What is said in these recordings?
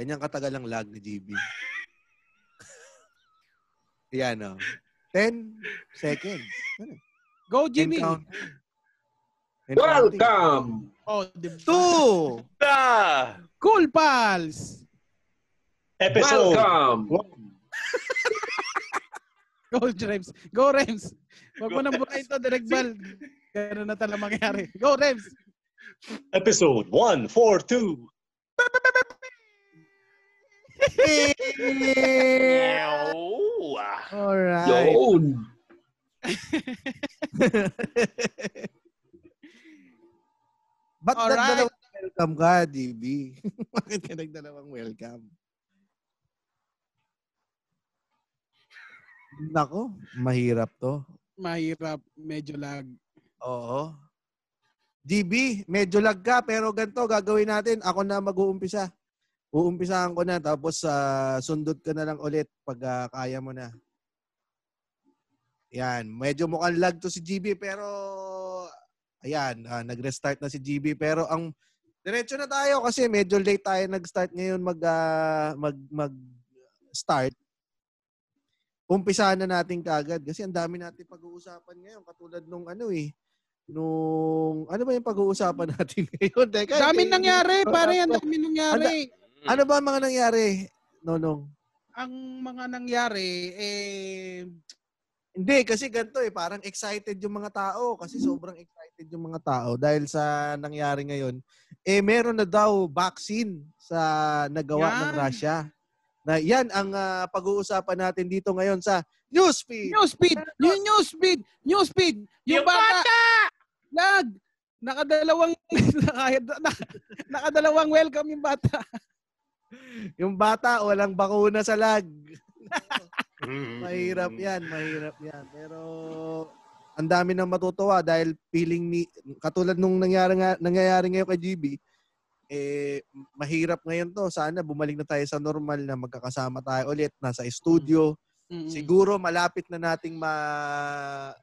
Yan, ganyan katagal ang lag ni GB. Yan, oh. 10 seconds. Go, Jimmy. Encounter. Encounter. Welcome! Oh, ba? Two! Ah! Cool Pals! Episode. Welcome! Go, Rems. Go, Rems. Huwag mo nang burahin to, Direct Bal. Ganun na talaga mangyari. Go, Rems. Episode 142. Meow. Ah. Alright. Yun! Ba't Alright. nagdalawang welcome ka, DB? Bakit ka nagdalawang welcome? Nako, mahirap to. Mahirap. Medyo lag. Oo. DB, medyo lag ka, pero ganito gagawin natin. Ako na mag-uumpisa. Uumpisahan ko na, tapos ah, sundot ka na lang ulit pag ah, kaya mo na. Yan, medyo mukhang lag to si GB, pero ayan, ah, nag-restart na si GB. Pero ang diretso na tayo kasi medyo late tayo nag-start ngayon mag, ah, mag, mag start. Umpisahan na natin kagad kasi ang dami natin pag-uusapan ngayon katulad nung ano eh nung ano ba yung pag-uusapan natin ngayon? Teka, Dami eh, nangyari, pare. Ang dami nangyari. Ano ba ang mga nangyari? Nonong. Ang mga nangyari, eh, Hindi, kasi ganito eh. Parang excited yung mga tao. Kasi sobrang excited yung mga tao. Dahil sa nangyari ngayon, eh meron na daw vaccine sa nagawa ng Yan. Russia. Na yan ang ah, pag-uusapan natin dito ngayon sa Newsfeed. newspeed! Yung newspeed! Newspeed! Yung, Yung bata! Lag! Nakadalawang, naka- nakadalawang welcome yung bata. Yung bata, walang bakuna sa lag. Mm. Mahirap yan, mahirap yan. Pero ang dami nang matutuwa dahil feeling ni katulad nung nangyari nga, nangyayari ngayon kay GB eh mahirap ngayon to. Sana bumalik na tayo sa normal na magkakasama tayo ulit nasa studio. Mm. Siguro malapit na nating ma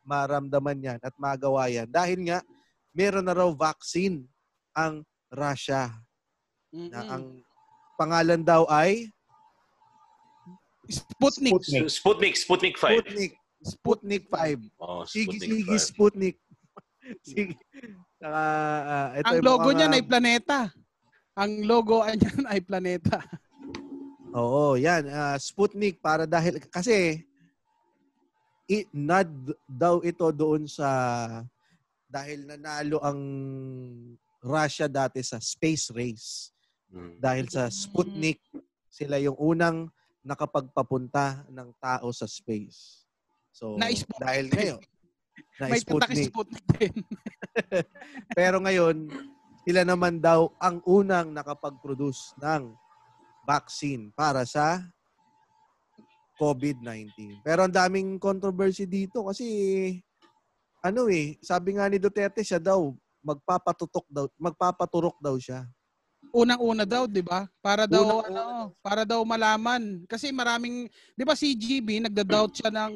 maramdaman yan at magawa yan. Dahil nga meron na raw vaccine ang Russia. Mm-mm. Na ang pangalan daw ay Sputnik. Sputnik. Sputnik, Sputnik 5. Sputnik. Sputnik 5. Oh, Sige, Sputnik sige, 5. Sputnik. sige. Saka, ah, ito Ang logo niyan ay planeta. Ang logo niyan ay planeta. Oo, yan. ah, Sputnik para dahil, kasi, i, nod daw ito doon sa, dahil nanalo ang Russia dati sa space race. Mm. Dahil sa Sputnik, sila yung unang nakapagpapunta ng tao sa space. So, Na-Sputnik. dahil ngayon, na May Sputnik. Sputnik din. Pero ngayon, sila naman daw ang unang nakapag-produce ng vaccine para sa COVID-19. Pero ang daming controversy dito kasi ano eh, sabi nga ni Duterte siya daw magpapatutok daw, magpapaturok daw siya. Unang-una daw, 'di ba? Para daw Unang-una ano, para daw malaman kasi maraming 'di ba si GB nagda-doubt siya ng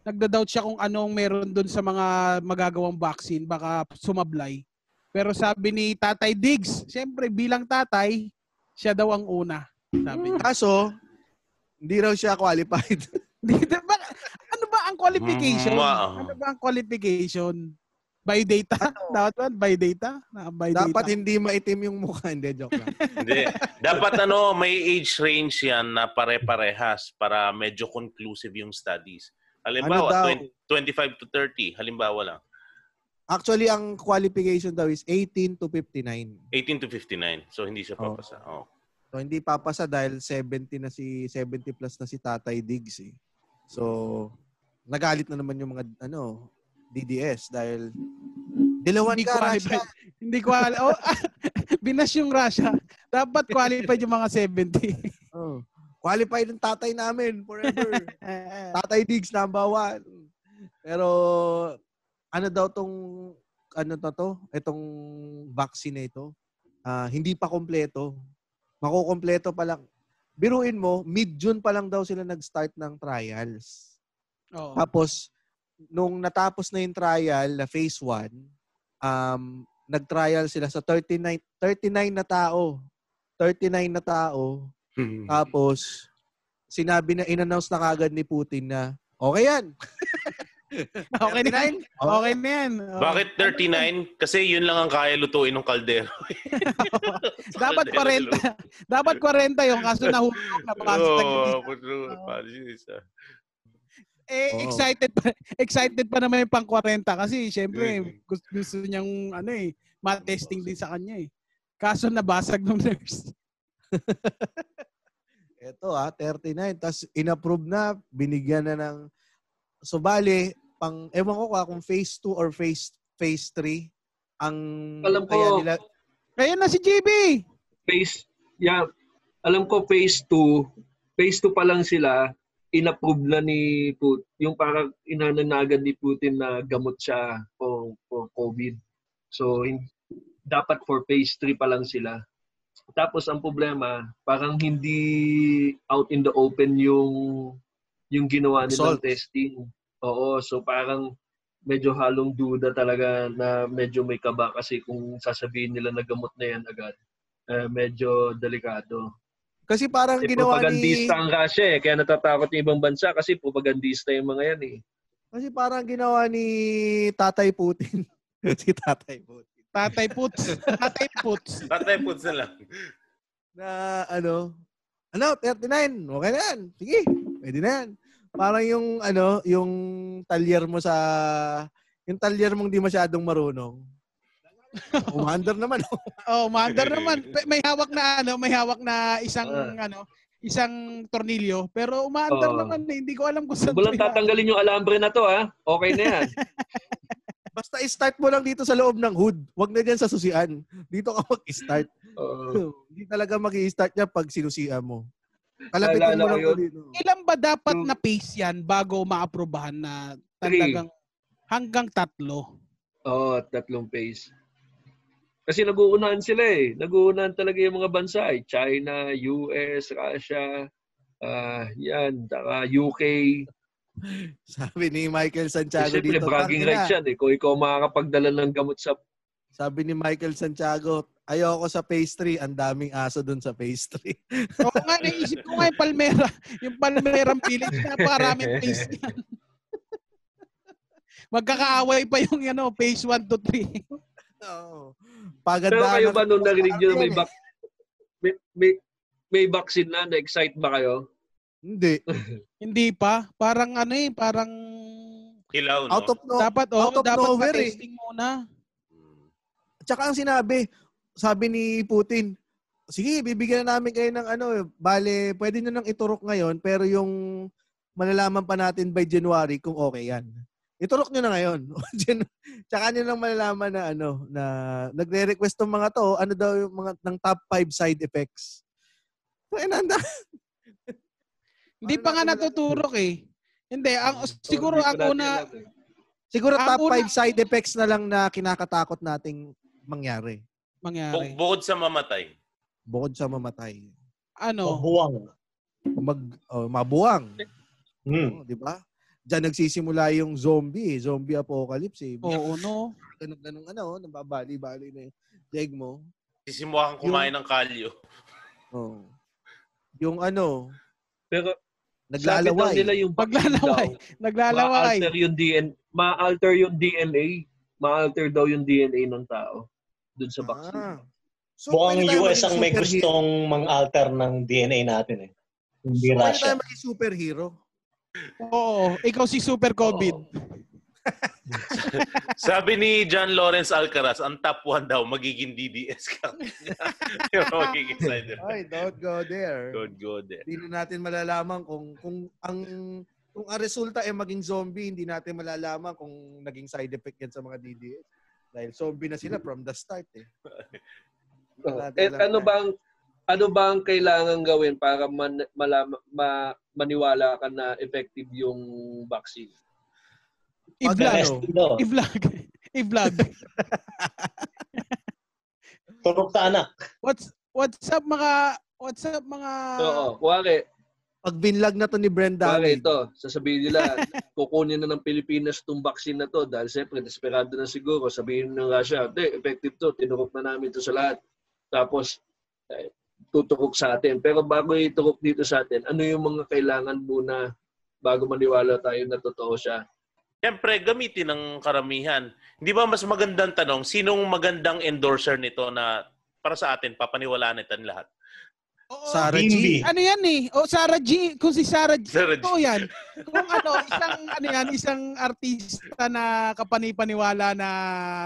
nagda-doubt siya kung anong meron doon sa mga magagawang vaccine baka sumablay. Pero sabi ni Tatay Diggs, siyempre bilang tatay, siya daw ang una. Sabi niya. Kaso, hindi raw siya qualified. Di- di ba, ano ba ang qualification? Mm, wow. Ano ba ang qualification? By data? Dapat ba? By data? Na, by Ano? Dapat data. hindi maitim yung mukha. Hindi, joke lang. Hindi. Dapat ano, may age range yan na pare-parehas para medyo conclusive yung studies. Halimbawa, Ano daw? 20 25 to 30. Halimbawa lang. Actually, ang qualification daw is 18 to 59. 18 to 59. So, hindi siya Oh. papasa. Oh. So, hindi papasa dahil 70 na si 70 plus na si Tatay Diggs eh. So, nagalit na naman yung mga ano, DDS dahil dilawan Hindi ka. Russia. Hindi qualified. Oh, binas yung Russia. Dapat qualified yung mga 70. Oh. Qualified ng tatay namin forever. tatay Diggs number one. Pero ano daw tong ano to to? Itong vaccine na ito. ah, hindi pa kompleto. Makukompleto pa lang. Biruin mo, mid-June pa lang daw sila nag-start ng trials. Oo. Tapos, nung natapos na yung trial na phase 1, um, nag-trial sila sa 39, 39 na tao. 39 na tao. Tapos, sinabi na, in-announce na kagad ni Putin na, okay yan. Okay na yan. 39? Okay na yan. Oh. Bakit 39? Kasi yun lang ang kaya lutuin ng kaldero. Dapat Kaldero 40. Dapat 40 yung kaso nahulog na baka Oo, tagilid. puto. Eh, Oo. excited pa, excited pa naman yung pang 40 kasi syempre Mm. gusto, gusto niyang ano eh, ma-testing din sa kanya eh. Kaso nabasag ng nurse. Ito ah, 39. Tapos inapprove na, binigyan na ng... So bali, pang, ewan ko ka kung phase 2 or phase phase 3 ang Alam ko. kaya nila Kaya na si GB! phase, yeah, alam ko phase 2, phase 2 pa lang sila, inapprove na ni Putin, yung parang inananagan ni Putin na gamot siya for, for COVID. So, in, dapat for phase 3 pa lang sila. Tapos ang problema, parang hindi out in the open yung yung ginawa nilang Results. testing. Oo, so parang medyo halong duda talaga na medyo may kaba kasi kung sasabihin nila na gamot na yan agad, eh, medyo delikado. Kasi parang Eh, ginawa ni propagandista ang Russia eh, kaya natatakot yung ibang bansa kasi propagandista yung mga yan eh. kasi parang ginawa ni Tatay Putin. si Tatay Putin. Tatay Puts. Tatay Puts. Tatay puts na lang. Na ano, ano, 39. Okay na yan. Sige, pwede na yan. Parang yung ano, yung talyer mo sa yung talyer mong di masyadong marunong. Commander naman. Oh, mandar naman. May hawak na ano, may hawak na isang ano, isang tornilyo, pero umaandar Oo. naman eh. Hindi ko alam kung saan. Huwag lang to ilalagay. tatanggalin yung alambre na to ha. Okay na yan. Basta i-start mo lang dito sa loob ng hood. Huwag na dyan sa susian. Dito ka mag-start. Oo. Hindi talaga mag start niya pag sinusian mo. Kalapitin mo lang dito. Ilan ba dapat na pace yan bago maaprobahan na Three. talagang hanggang tatlo? Oo, tatlong phase. Kasi naguunahan sila eh. Naguunahan talaga yung mga bansa eh. China, US, Russia, ah yan, taka UK. Sabi ni Michael Santiago Siyempre, dito. bragging "Tangina." rights yan eh. Kung ikaw makakapagdala ng gamot sa... Sabi ni Michael Santiago, ayoko sa phase 3. Ang daming aso dun sa phase 3. Oo nga, naisip ko nga yung Palmera. Yung Palmerang Village, napakaraming pace yan. Magkakaaway pa yung ano, phase 1 to 3. Oo. Pero Pagandahan kayo ba nung narinig nyo na may, vac- may, may, may vaccine na, na-excite ba kayo? Hindi. Hindi pa. Parang ano eh, parang Hilaw, no? Out of no. dapat oh, out of dapat nowhere eh. pa-testing muna. Mm. Tsaka ang sinabi, sabi ni Putin, sige, bibigyan na namin kayo ng ano, bale, pwede nyo nang iturok ngayon, pero yung malalaman pa natin by January kung okay yan. Iturok nyo na ngayon. Tsaka nyo nang malalaman na ano, na nagre-request tong mga to, ano daw yung mga ng top 5 side effects. So, inanda. Hindi Ano pa nga natin natuturok eh. Hindi, ang, siguro Hindi pa ang una, eh. Siguro Ang top una- 5 side effects na lang na kinakatakot nating mangyari. Bu- mangyari. bukod sa mamatay. Bukod sa mamatay. Ano? Buwang. Mag, oh, mabuwang. Hmm. Oh, di ba? Diyan nagsisimula yung zombie, eh. zombie apocalypse. Eh. Oo, no? Ganun, ganun, ano, nababali-bali na yung leg mo. Sisimuha kang kumain ng kalyo. Oh. Yung ano, Pero sabi daw naglalaway. nila yung Paglalaway. Naglalaway. ma-alter yung DNA, ma-alter yung DNA, ma-alter daw yung DNA ng tao dun sa vaccine. Ah. So, Mukhang US ang may gustong mang-alter ng DNA natin eh. Hindi So, pwede Russia. tayo maging superhero. Oo, ikaw si Super COVID. Sabi ni John Lawrence Alcaraz, ang top 1 daw, magiging DDS ka. magiging effect. Ay, don't go there. Good, good. eh. Hindi na natin malalaman kung kung ang kung ang resulta ay maging zombie, hindi natin malalaman kung naging side effect yan sa mga DDS. Dahil zombie na sila from the start eh. Oh. Natin Eh, ano bang ano bang kailangan gawin para man, malama, ma, maniwala ka na effective yung vaccine? I-vlog. No, I-vlog. I-vlog. turok sa anak. What's what's up mga what's up mga Oo, kuwari, pag binlag na to ni Brenda, kuwari ito, sasabihin nila, kukunin na ng Pilipinas itong vaccine na to dahil siyempre desperado na siguro, sabihin ng Russia, hindi, effective to, tinurok na namin to sa lahat. Tapos, eh, tutukok sa atin. Pero bago itukok dito sa atin, ano yung mga kailangan muna bago maniwala tayo na totoo siya? Siyempre, gamitin ng karamihan. Hindi ba mas magandang tanong, sinong magandang endorser nito na para sa atin, papaniwalaan natin lahat? Oo. Sarah Bimbi. G. Ano yan eh? O Sarah G. Kung si Sarah G. Sarah G. Ito yan. Kung ano, isang ano yan, isang artista na kapanipaniwala na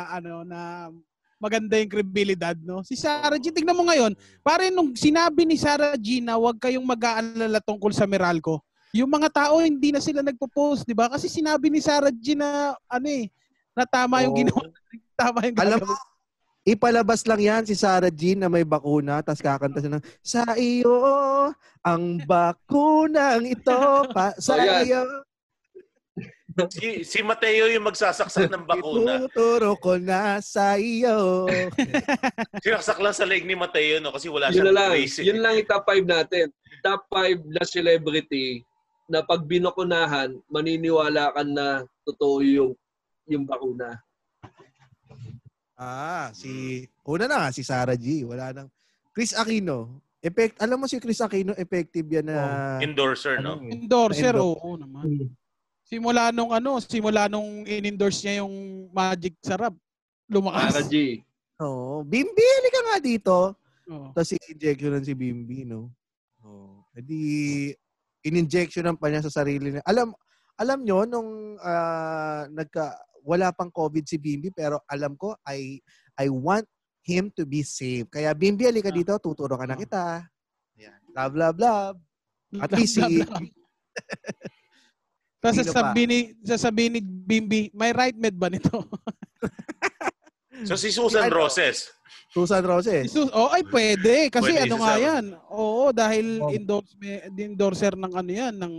ano na maganda yung kredibilidad, no? Si Sarah G. Tignan mo ngayon, pare nung sinabi ni Sarah G na huwag kayong mag-aalala tungkol sa Meralco, yung mga tao hindi na sila nagpo-post, 'di ba? Kasi sinabi ni Sarah G na ano eh, na tama yung Oo. ginawa, tama yung Alam gagawin. mo, ipalabas lang yan si Sarah Jean na may bakuna tapos kakanta siya ng Sa iyo ang bakunang ito pa sa Oh, iyo Si, si Mateo yung magsasaksak ng bakuna. ituturo ko na sa iyo Sinaksak lang sa leg ni Mateo no kasi wala Yun siyang lang. place. eh. Yun lang yung top 5 natin. Top 5 na celebrity na pag binakunahan, maniniwala ka na totoo yung yung bakuna. Ah, si una na nga si Sarah G. Wala nang Chris Aquino. Effect, alam mo si Chris Aquino effective yan na Endorser, no? ano eh. Endorser, Endorser. oo naman. Simula nung ano, simula nung in-endorse niya yung Magic Sarap, lumakas. Para G. Oo. Bimbi, halika nga dito. Oo. Tapos i-injection si Bimbi, no? Oh. Edi, in-injectionan pa niya sa sarili niya. Alam, alam nyo, nung ah, nagka, wala pang COVID si Bimbi, pero alam ko, I, I want him to be safe. Kaya Bimbi, halika Ah. dito, tuturo ka na Ah. kita. Yan. Love, love, love. At Blah, least blah, si, blah. Tapos sasabihin ni, sasabihin ni Bimbi, may right med ba nito? So si Susan Si? Roses. Susan Roses. Jesus, oh, ay pwede. Kasi Pwede ano si nga Sarah. yan. Oo, dahil Oh. endorse, endorser ng ano yan, ng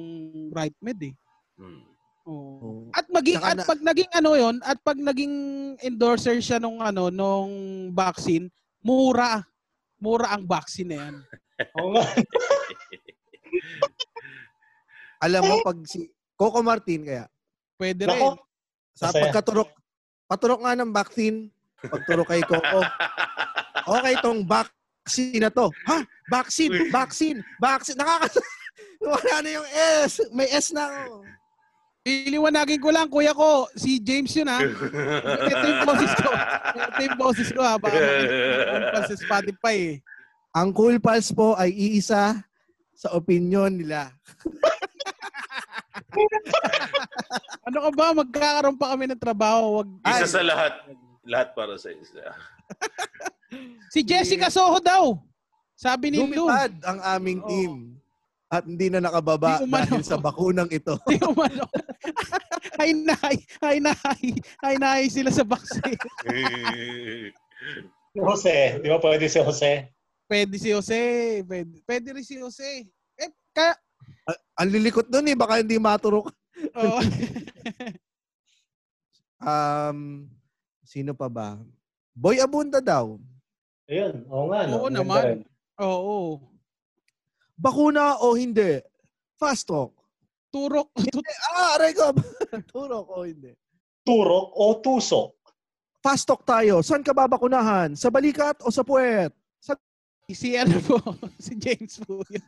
right med eh. Hmm. Oo. Oh. At maging Tsaka at na- pag naging ano 'yon, at pag naging endorser siya nung ano nung vaccine, mura. Mura ang vaccine na 'yan. Oo. Alam mo, pag si Coco Martin, kaya, Pwede rin. Nako. sa Masaya. pagkaturok, paturok nga ng vaccine, pagturok kay Coco, okay tong vaccine na to. Ha? Vaccine, vaccine, vaccine. Nakakas... Wala na yung S. May S na. oh. Iliwanagin ko lang, kuya ko, si James yun ha. Ito yung boses ko. Ito yung boses ko ha. Baka ko sa Spotify eh. Ang Cool Pals po ay iisa sa opinion nila. Ano ka ba? Magkakaroon pa kami ng trabaho. Wag... Isa Ay. sa lahat. Lahat para sa isa. Si Jessica Soho daw. Sabi ni Lou. Lumipad ang aming Oo. team. At hindi na nakababa Di umano. dahil sa bakunang ito. Di umano. Hay nahay, hay nahay, hay nahay sila sa vaccine. Si Jose. Di ba pwede si Jose? Pwede si Jose. Pwede, pwede rin si Jose. Eh, kaya, Ang lilikot nun eh. Baka hindi maturok. oh, Um, sino pa ba? Boy Abunda daw. Ayun. Oo nga. No? Oo naman. oo. Bakuna o hindi? Fast talk. Turok. tut- Ah, aray ko. Turok o hindi? Turok o tusok? Fast talk tayo. Saan ka babakunahan? Sa balikat o sa puwet? Si ano po, si James po. yun.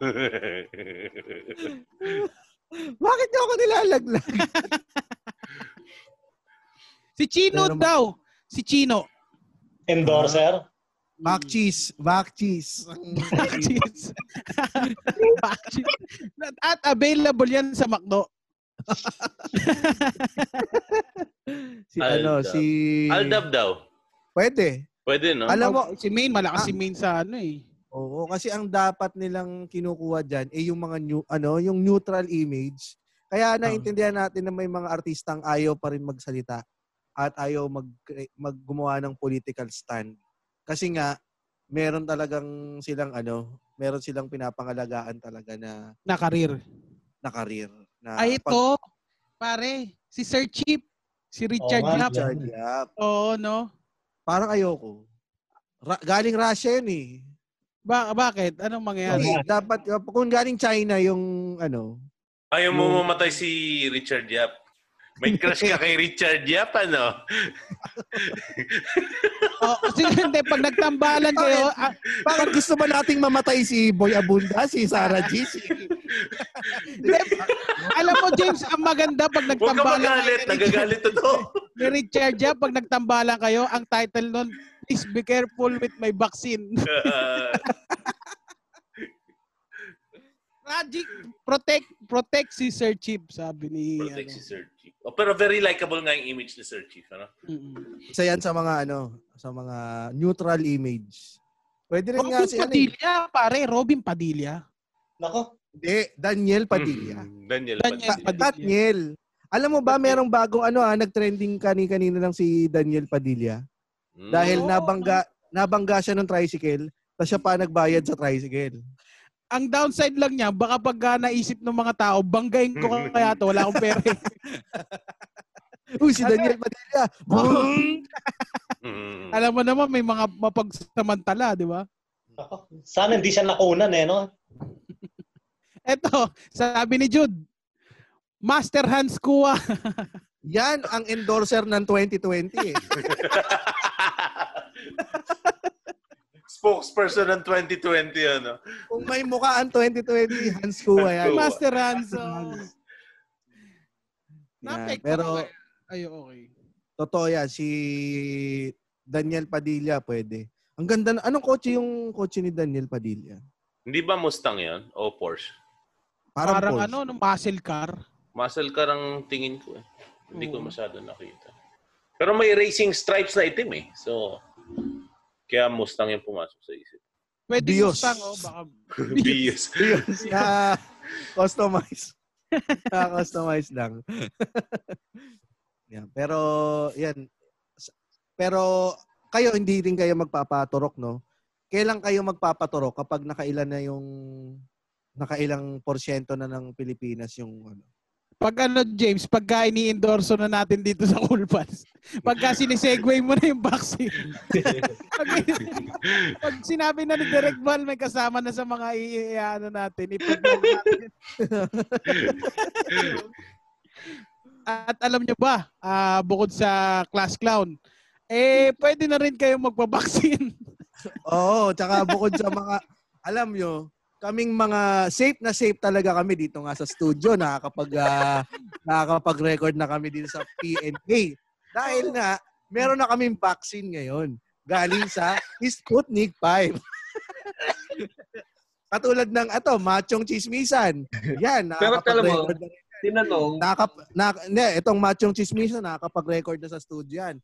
Bakit niyo ako nilalaglag? Si Chino Pero- daw. Si Chino. Endorser? Mac cheese. Mac cheese. Cheese. At available yan sa McDo. si ano, Aldab. si... Aldab daw. Pwede. Pwede, no? Alam mo, si Main, malakas Ah. si Main sa ano eh. oo, kasi ang dapat nilang kinukuha dyan eh yung mga new, ano, yung neutral image. Kaya naintindihan natin na may mga artistang ayaw pa rin magsalita at ayaw mag, mag gumawa ng political stand. Kasi nga, meron talagang silang ano, meron silang pinapangalagaan talaga na Na career. na career. Na Ay, pag- ito. Pare, si Sir Chip. Si Richard nga, Yap. Richard Yap. Oo, no? Parang ayoko. Ra- galing Russia yun eh. Ba bakit? Anong mangyayari? Hindi, dapat, kung galing China yung ano, Ayaw mo mamatay si Richard Yap. May crush ka kay Richard Yap, ano? Oo, kasi hindi, pag nagtambalan kayo, ah, Bakit gusto ba nating mamatay si Boy Abunda, si Sarah G, si... alam mo, James, ang maganda pag Huwag ka nagtambalan magalit. Nagagalit to to. ni Richard Jam, pag nagtambalan kayo, ang title nun, Please be careful with my vaccine. Uh, Tragic, protect, protect si Sir Chief, sabi ni... protect ano. si Sir. Oh, pero very likable nga yung image ni Sir Chief. Ano? Mm-mm. Isa yan sa mga ano, sa mga neutral image. Pwede rin nga Robin si ano, eh. Padilla, pare, Robin Padilla. Nako, Hindi, Daniel Padilla. Mm, Daniel, Daniel Padilla. Padilla. Daniel. Alam mo ba, merong bagong ano ah, nag-trending kani-kanina lang si Daniel Padilla. Mm. Dahil nabangga, nabangga siya ng tricycle, tapos siya pa nagbayad sa tricycle. Ang downside lang niya, baka pag ah, naisip ng mga tao, banggain ko kaya to, wala akong pera. Uy, si Daniel Padilla. Boom! Mm. Alam mo naman, may mga mapagsamantala, di ba? Sana hindi siya nakunan eh, no? Eto, sabi ni Jude, Master Hans Kua. Yan ang endorser ng 2020 eh. Spokesperson ng 2020, ano? Kung may mukha ang 2020, Hans Kua yan. Master Hans. Yan. Naapekto Pero. Ay, okay. totoo yan, si Daniel Padilla pwede. Ang ganda na, anong kotse yung kotse ni Daniel Padilla? Hindi ba Mustang yon o Porsche? Parang, Parang Porsche. ano, no, muscle car. Muscle car ang tingin ko eh. Hindi ko Oo. masyado nakita. Pero may racing stripes na itim eh. So, kaya Mustang yung pumasok sa isip. Pwede Bios. Mustang, oh, baka. Bios. na customize. na customize lang. yan. Pero, yan. Pero, kayo, hindi rin kayo magpapaturok, no? Kailan kayo magpapaturok kapag nakailan na yung nakailang porsyento na ng Pilipinas yung ano? Pag ano, James, pagka ini-endorso na natin dito sa Cool Pals, pagka sinisegway mo na yung vaccine, pag, pag sinabi na ni Direct Val, may kasama na sa mga i- i- ano natin, i-promote natin. At alam nyo ba, ah, bukod sa Class Clown, eh, pwede na rin kayo magpabaksin. Oo, tsaka bukod sa mga, alam nyo, kaming mga safe na safe talaga kami dito nga sa studio. Nakakapag, ah, nakakapag-record na kami dito sa PNK. Dahil nga, meron na kaming vaccine ngayon. Galing sa Sputnik 5. Katulad ng ato, machong chismisan. Yan, Pero alam mo, nakakapag-record na Tinanong, Nakap, na, hindi, itong machong chismisan, nakakapag-record na sa studio yan.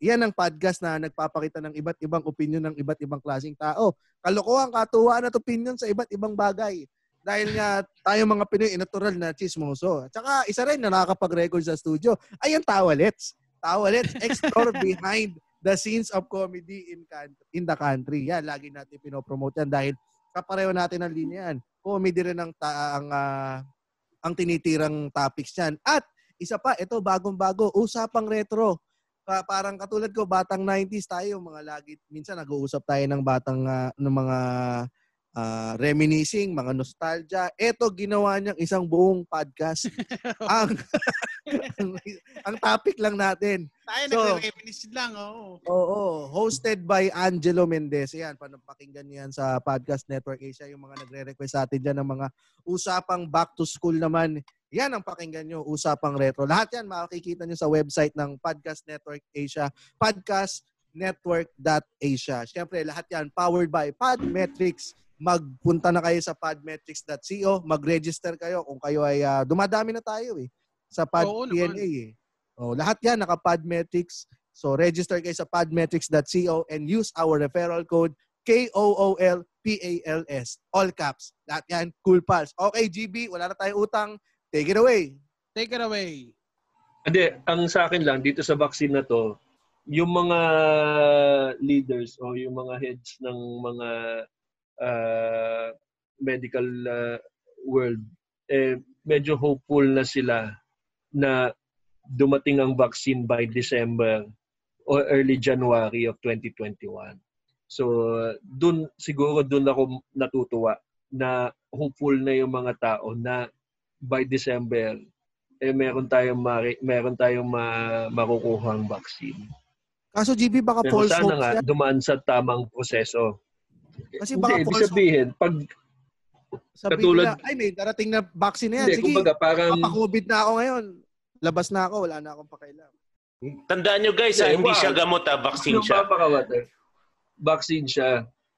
Yan ang podcast na nagpapakita ng iba't ibang opinion ng iba't ibang klaseng tao. Kalokohan, katuwaan at opinion sa iba't ibang bagay. Dahil nga tayo mga Pinoy, natural na chismoso. At saka isa rin na nakakapag-record sa studio ay ang Tawalets. Tawalets, explore behind the scenes of comedy in, in the country. Yan, lagi natin pinopromote yan dahil kapareho natin ang linya yan. Comedy rin ang, ta- ang ah, ang tinitirang topics niyan. At isa pa, ito bagong-bago, usapang retro. Pa- parang katulad ko, batang 90s tayo, mga lagi, minsan nag-uusap tayo ng batang, ah, ng mga ah, reminiscing, mga nostalgia. Ito, ginawa niyang isang buong podcast. ang, ang, ang topic lang natin. Tayo So- nagre-reminisce lang, oo. Oo, hosted by Angelo Mendez. Yan, panapakinggan niyo yan sa Podcast Network Asia. Yung mga nagre-request sa atin dyan ng mga usapang back to school naman. Yan ang pakinggan nyo, usapang retro. Lahat yan makikita nyo sa website ng Podcast Network Asia, podcastnetwork.asia. Siyempre, lahat yan powered by Podmetrics. Magpunta na kayo sa podmetrics.co, mag-register kayo kung kayo ay ah, dumadami na tayo eh sa Pod Oo naman. PNA eh. Oh, lahat yan naka Podmetrics. So register kayo sa podmetrics.co and use our referral code K-O-O-L-P-A-L-S. All caps. Lahat yan, cool pals. Okay, GB, wala na tayong utang. Take it away. Take it away. Hindi, ang sa akin lang dito sa vaccine na to, yung mga leaders o yung mga heads ng mga uh, medical uh, world, eh, medyo hopeful na sila na dumating ang vaccine by December or early January of 2021. So, dun siguro dun ako natutuwa na hopeful na yung mga tao na by December eh meron tayong mari, meron tayong ma, makukuhang vaccine. Kaso GB baka Pero false sana hopes nga yan. dumaan sa tamang proseso. Kasi Hindi, baka ibig false sabihin, pag Sabihin katulad- nila, ay may darating na vaccine na yan. hindi, Sige, kumbaga parang papa-COVID na ako ngayon. Labas na ako, wala na akong pakailan. Tandaan nyo guys, ah, Hindi, hindi wow. siya gamot, ah, vaccine siya. papakawat, eh. Vaccine siya.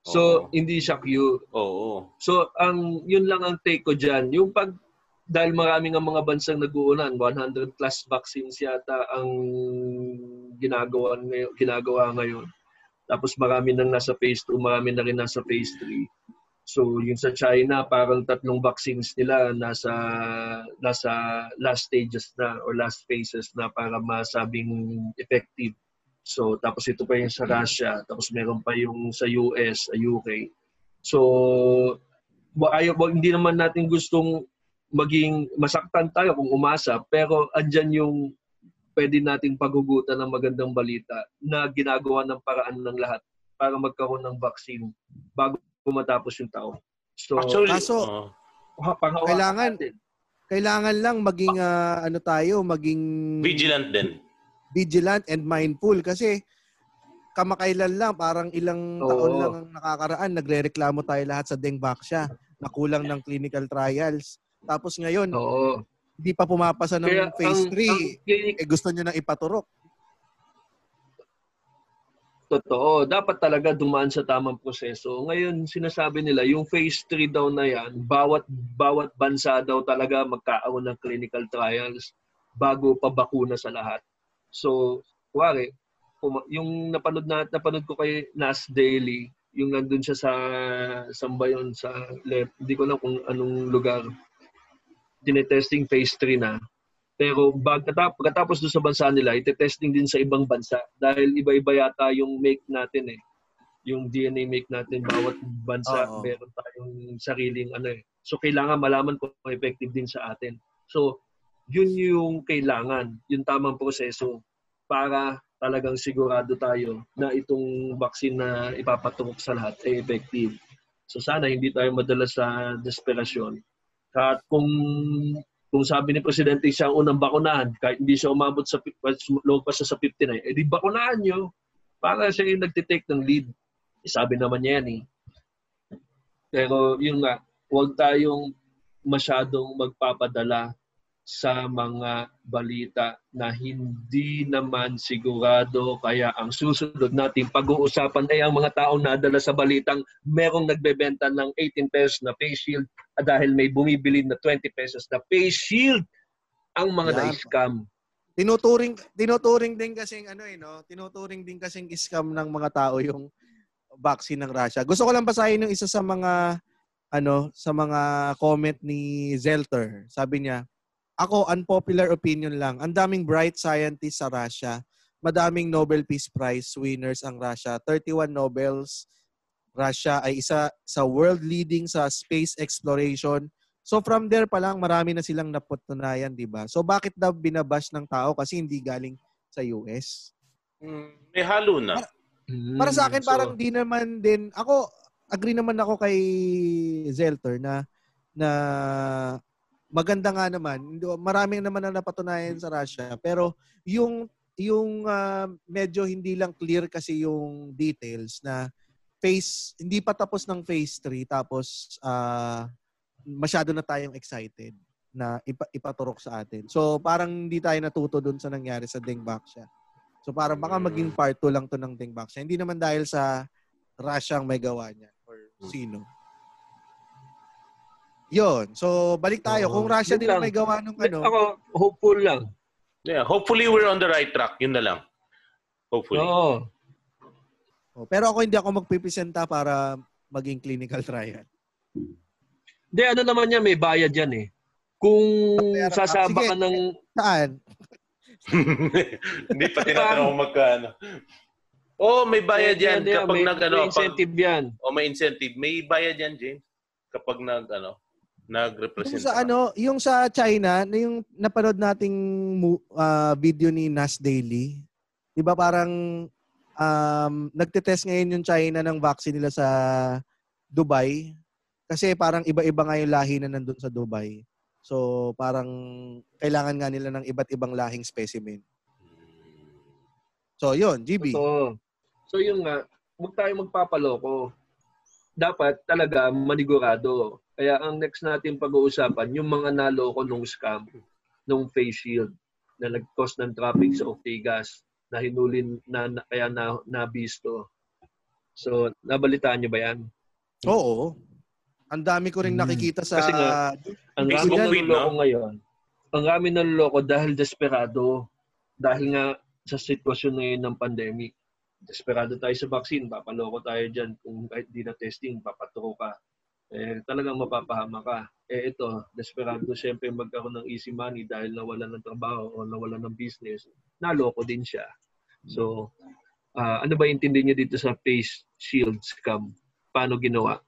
So, Oo. hindi siya cure. Oo. So, ang yun lang ang take ko dyan. Yung pag, dahil maraming ang mga bansang nag-uunan, 100 plus vaccines yata ang ginagawa ngayon, ginagawa ngayon. Tapos marami nang nasa phase 2, marami na rin nasa phase 3. So, yung sa China, parang tatlong vaccines nila nasa nasa last stages na or last phases na para masabing effective. So, tapos ito pa yung sa Russia, tapos meron pa yung sa US, UK. So, ayaw, hindi naman natin gustong maging masaktan tayo kung umasa, pero andyan yung pwede nating paghugutan ng magandang balita na ginagawa ng paraan ng lahat para magkaroon ng vaccine bago matapos yung taon. So, Actually, Kaso- panghawakan Kailangan- natin. Kailangan lang maging ah, ano tayo, maging vigilant din. vigilant and mindful kasi kamakailan lang, parang ilang Oo. taon lang ang nakakaraan, nagrereklamo tayo lahat sa Dengbaksya na kulang ng clinical trials. Tapos ngayon, Oo. Hindi pa pumapasa ng Kaya phase ang- 3, ang- eh gusto nyo nang ipaturok. Totoo. Dapat talaga dumaan sa tamang proseso. Ngayon, sinasabi nila, yung phase 3 daw na yan, bawat, bawat bansa daw talaga magkaaroon ng clinical trials bago pa bakuna sa lahat. So, kuwari, yung napanood na napanood ko kay Nas Daily, yung nandun siya sa saan ba yun? sa left, hindi ko alam kung anong lugar. Tinetesting phase 3 na. Pero pagkatapos, pagkatapos doon sa bansa nila, ite-testing din sa ibang bansa dahil iba-iba yata yung make natin eh. Yung DNA make natin bawat bansa Oo. meron tayong sariling ano eh. So kailangan malaman kung effective din sa atin. So yun yung kailangan, yung tamang proseso para talagang sigurado tayo na itong vaccine na ipapatukok sa lahat ay effective. So sana hindi tayo madala sa desperasyon. At kung kung sabi ni Presidente siya ang unang bakunahan, kahit hindi siya umabot sa loob pa siya sa 59, eh di bakunahan nyo para siya yung nagtitake ng lead. Eh, sabi naman niya yan eh. Pero yun nga, huwag tayong masyadong magpapadala sa mga balita na hindi naman sigurado kaya ang susunod nating pag-uusapan ay ang mga taong nadala sa balitang merong nagbebenta ng 18 pesos na face shield at dahil may bumibili na 20 pesos na face shield ang mga Yan. na-scam. Tinuturing tinuturing din kasing ano eh no, tinuturing din kasing scam ng mga tao yung vaccine ng Russia. Gusto ko lang basahin yung isa sa mga ano sa mga comment ni Zelter. Sabi niya, ako unpopular opinion lang. Ang daming bright scientists sa Russia. Madaming Nobel Peace Prize winners ang Russia. 31 Nobels. Russia ay isa sa world leading sa space exploration. So from there pa lang marami na silang napatunayan, 'di ba? So bakit daw binabash ng tao kasi hindi galing sa US? Mm, May halo na. Para sa akin So, parang di naman din ako agree naman ako kay Zelter na na maganda nga naman. Hindi- Marami naman na napatunayan sa Russia pero yung yung ah, medyo hindi lang clear kasi yung details na phase hindi pa tapos ng phase 3 tapos ah, masyado na tayong excited na ipa, ipaturok sa atin. So parang hindi tayo natuto dun sa nangyari sa Dengbaksya. So parang baka maging part 2 lang to ng Dengbaksya. Hindi naman dahil sa Russia ang may gawa niya or sino. Yon. So balik tayo. Kung Russia Yun din may gawa nung ano, Ako, hopeful lang. Yeah, hopefully we're on the right track. Yun na lang. Hopefully. Oo. oh, pero ako hindi ako magpipresenta para maging clinical trial. Hindi, ano naman yan, may bayad yan eh. Kung ka. sasaba Sige. ka ng... Saan? Hindi pa tinatanong kung magkano. Oh, may bayad yan Yan, yan, kapag may, nag ano, may pag, incentive yan. oh, may incentive. May bayad yan, James. Kapag nag ano, Yung nag-represent. sa ka. ano, yung sa China, na yung napanood nating ah, video ni Nas Daily, 'di ba parang um, nagte-test ngayon yung China ng vaccine nila sa Dubai kasi parang iba-iba nga yung lahi na nandun sa Dubai. So parang kailangan nga nila ng iba't ibang lahing specimen. So, yun, GB. Totoo. So yun nga, huwag tayo magpapaloko. Dapat talaga manigurado. Kaya ang next natin pag-uusapan, yung mga naloko nung scam, nung face shield na nag-cause ng traffic sa Ortigas na hinulin na, na kaya na nabisto. So, nabalitaan niyo ba yan? Oo. Ang dami ko ring Hmm. nakikita sa... Kasi nga, Ang rami feed, naluloko no? ngayon. Ang rami naluloko dahil desperado. Dahil nga sa sitwasyon ngayon ng pandemic. Desperado tayo sa vaccine, papaloko tayo dyan. Kung kahit di na testing, papaturo ka. Eh, talagang mapapahama ka. Eh ito, desperado siyempre magkaroon ng easy money dahil nawalan ng trabaho o nawalan ng business. Naloko din siya. So, ah, ano ba intindi niyo dito sa face shield scam? Paano ginawa?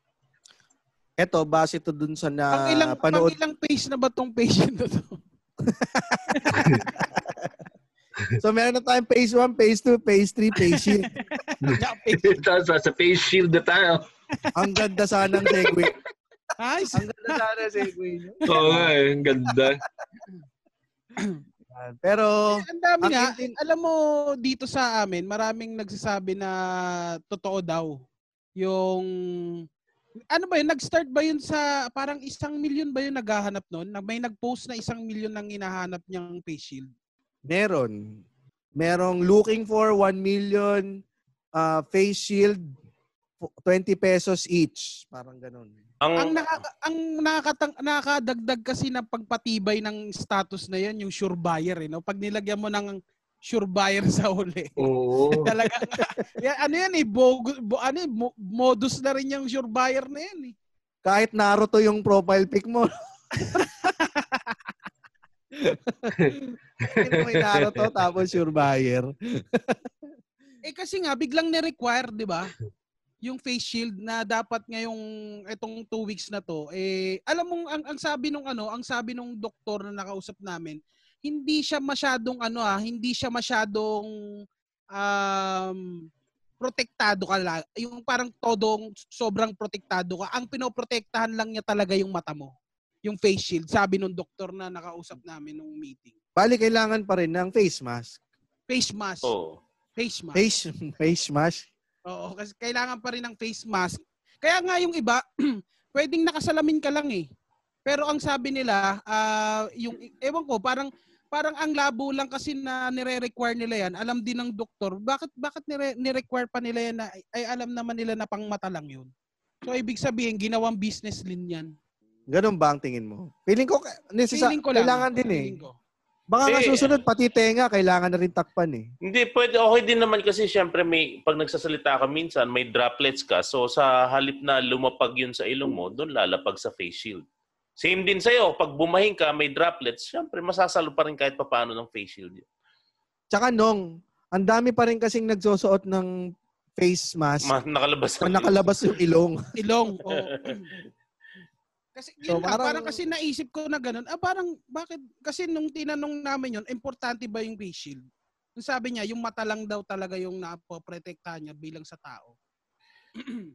Eto, base to dun sa na pang ilang, panood. pang ilang page na ba tong patient na to? So, meron na tayong phase 1, phase 2, phase 3, phase shield. Tapos sa face shield na tayo. Ang ganda sana ng segue. Ay, Ang ganda sana ng segue niyo. Oo nga eh, ang ganda. Pero, ang dami ang nga. intin- Alam mo, dito sa amin, maraming nagsasabi na totoo daw. Yung, ano ba yun, nag-start ba yun sa, parang isang milyon ba yun naghahanap nun? Na may nag-post na isang milyon nang hinahanap niyang face shield. meron. Merong looking for 1 million uh, face shield, 20 pesos each. Parang ganun. Ang Ang, nakaka, ang nakakatang, nakakadagdag kasi na pagpatibay ng status na yan, yung sure buyer eh, no? Pag nilagyan mo ng sure buyer sa uli. Oo. Talaga yan, ano yan eh, bogus, bo, ano eh, mo- modus na rin yung sure buyer na yan eh. Kahit Naruto yung profile pic mo. may Naruto tapos sure buyer. Eh kasi nga biglang ni-require, 'di ba? Yung face shield na dapat ngayong etong two weeks na to, eh alam mong ang, ang sabi nung ano, ang sabi nung doktor na nakausap namin, hindi siya masyadong ano ah, hindi siya masyadong um protektado ka lang. Yung parang todong sobrang protektado ka. Ang pinoprotektahan lang niya talaga yung mata mo. Yung face shield, sabi nung doktor na nakausap namin nung meeting. Bali, kailangan pa rin ng face mask. Face mask. oh. Face mask. Face, face mask. Oo, kasi kailangan pa rin ng face mask. Kaya nga yung iba, pwedeng nakasalamin ka lang eh. Pero ang sabi nila, ah, yung ewan ko, parang parang ang labo lang kasi na nire-require nila yan. Alam din ng doktor, bakit bakit nire- nire-require pa nila yan na ay alam naman nila na pang mata lang yun. So ibig sabihin, ginawang business din yan. Ganun ba ang tingin mo? Feeling ko, necessa- Feeling ko lang. kailangan din eh. Feeling ko. Baka nga Eh, susunod, pati tenga, kailangan na rin takpan eh. Hindi, pwede. Okay din naman kasi syempre may, pag nagsasalita ka minsan, may droplets ka. So sa halip na lumapag yun sa ilong mo, doon lalapag sa face shield. Same din sa'yo. Pag bumahin ka, may droplets, syempre masasalo pa rin kahit papaano ng face shield. yun. Tsaka nung, ang dami pa rin kasing nagsusuot ng face mask Ma- nakalabas na nakalabas yung ilong. Ilong. oo. kasi So, yun lang, parang- parang, kasi naisip ko na ganun, ah parang bakit, kasi nung tinanong namin yun, importante ba yung face shield? Yung sabi niya, yung mata lang daw talaga yung napoprotektahan niya bilang sa tao.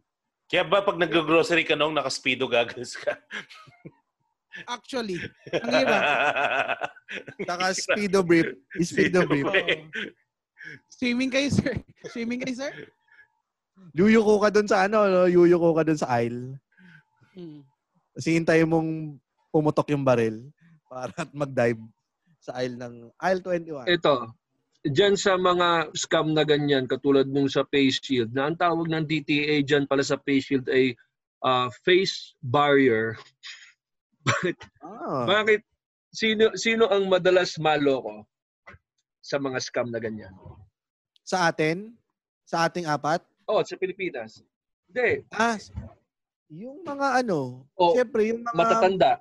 Kaya ba pag nag-grocery ka nung naka-speedo goggles ka? Actually, ang hirap. Tsaka speedo brief. Speedo brief. Swimming kayo, sir? Swimming kayo, sir? Yuyuko ka dun sa ano, no? yuyuko ka dun sa aisle. Hmm. Kasi hintayin mong pumutok yung baril para at mag-dive sa aisle ng aisle 21. Ito, dyan sa mga scam na ganyan, katulad nung sa face shield, na ang tawag ng DTA dyan pala sa face shield ay ah, face barrier. Ah. Bakit? Sino, sino ang madalas maloko sa mga scam na ganyan? Sa atin? Sa ating apat? Oh, sa Pilipinas. Hindi, Ah, yung mga ano, Oh, siyempre yung mga matatanda.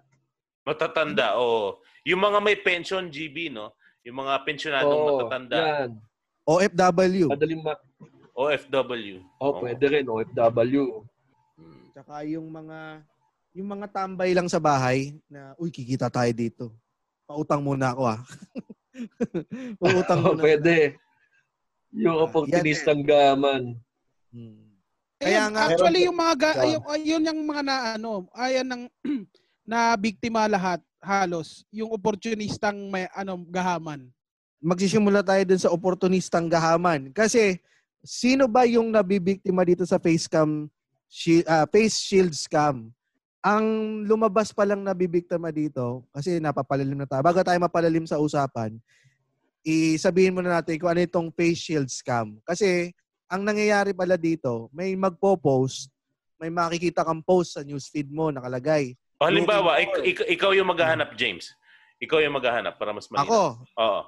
Matatanda, oo. Yung mga may pension, GB, no? Yung mga pensionadong Oo, matatanda. yan. OFW. Madaling ma... OFW. Oh, pwede rin, OFW. Hmm. Tsaka yung mga yung mga tambay lang sa bahay na uy kikita tayo dito. Pautang muna ako ah. Pautang Oh, muna. pwede. Yung Ah, opportunistang gaman. Hmm. Kaya nga- actually yung mga ga, yung, yun yung mga na ano, ayan ng na biktima lahat halos yung opportunistang may ano gahaman. magsisimula tayo dun sa oportunistang gahaman. Kasi, sino ba yung nabibiktima dito sa face cam, shi- ah, face shield scam? Ang lumabas pa lang nabibiktima dito, kasi napapalalim na tayo. Bago tayo mapalalim sa usapan, isabihin muna natin kung ano itong face shield scam. Kasi, ang nangyayari pala dito, may magpo-post, may makikita kang post sa newsfeed mo, nakalagay. O, halimbawa, Looking ik- ik- ikaw yung maghahanap, James. Ikaw yung maghahanap para mas malinaw. Ako, Oo.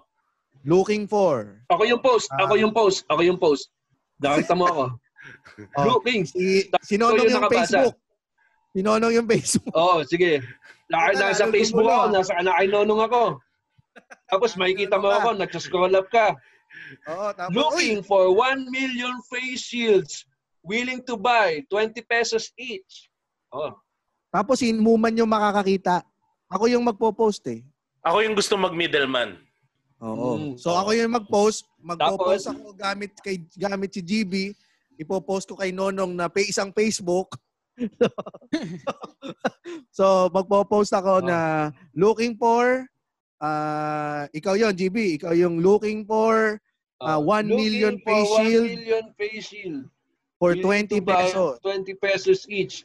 looking for. Ako yung post. Ah. Ako yung post. Ako yung post. Nakita mo ako. Oh, Looking. si, sinonong yung yung. Facebook. Sinonong yung Facebook. Oo, sige. Naka, Wala, nasa ano, Facebook ako, nasa nakainonong ako. Tapos makikita mo ako, nagsascroll up ka. Oo, tapos, uy, Looking for 1 million face shields. Willing to buy 20 pesos each. Oh. tapos inmuman yung makakakita. Ako yung magpo-post eh. Ako yung gusto mag-middleman. Oo. Mm. So ako yung mag-post, magpo-post Tapos? ako gamit kay gamit si GB, ipo-post ko kay Nonong na pay isang Facebook. so magpo-post ako Oh. na looking for ah ikaw yon GB, ikaw yung looking for Ah, Oh. 1 million Looking for face 1 shield. million face shield. for Willing 20 to buy pesos. 20 pesos each.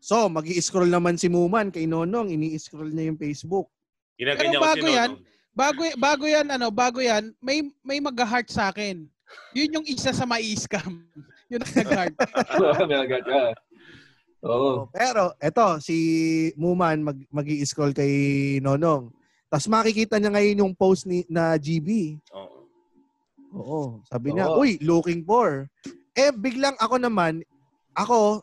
So, mag scroll naman si Muman kay Nonong, ini-scroll niya yung Facebook. Ginaganyan Pero bago si yan. Bago, bago yan, ano, bago yan, may, may mag-heart sa akin. Yun yung isa sa mai-scam. Yun ang nag-heart. Ka. Oo. Oh, Pero eto si Muman mag magi-scroll kay Nonong. Tapos makikita niya ngayon yung post ni na GB. Oo. Oo. Sabi niya, Oo. "Uy, looking for." Eh biglang ako naman, ako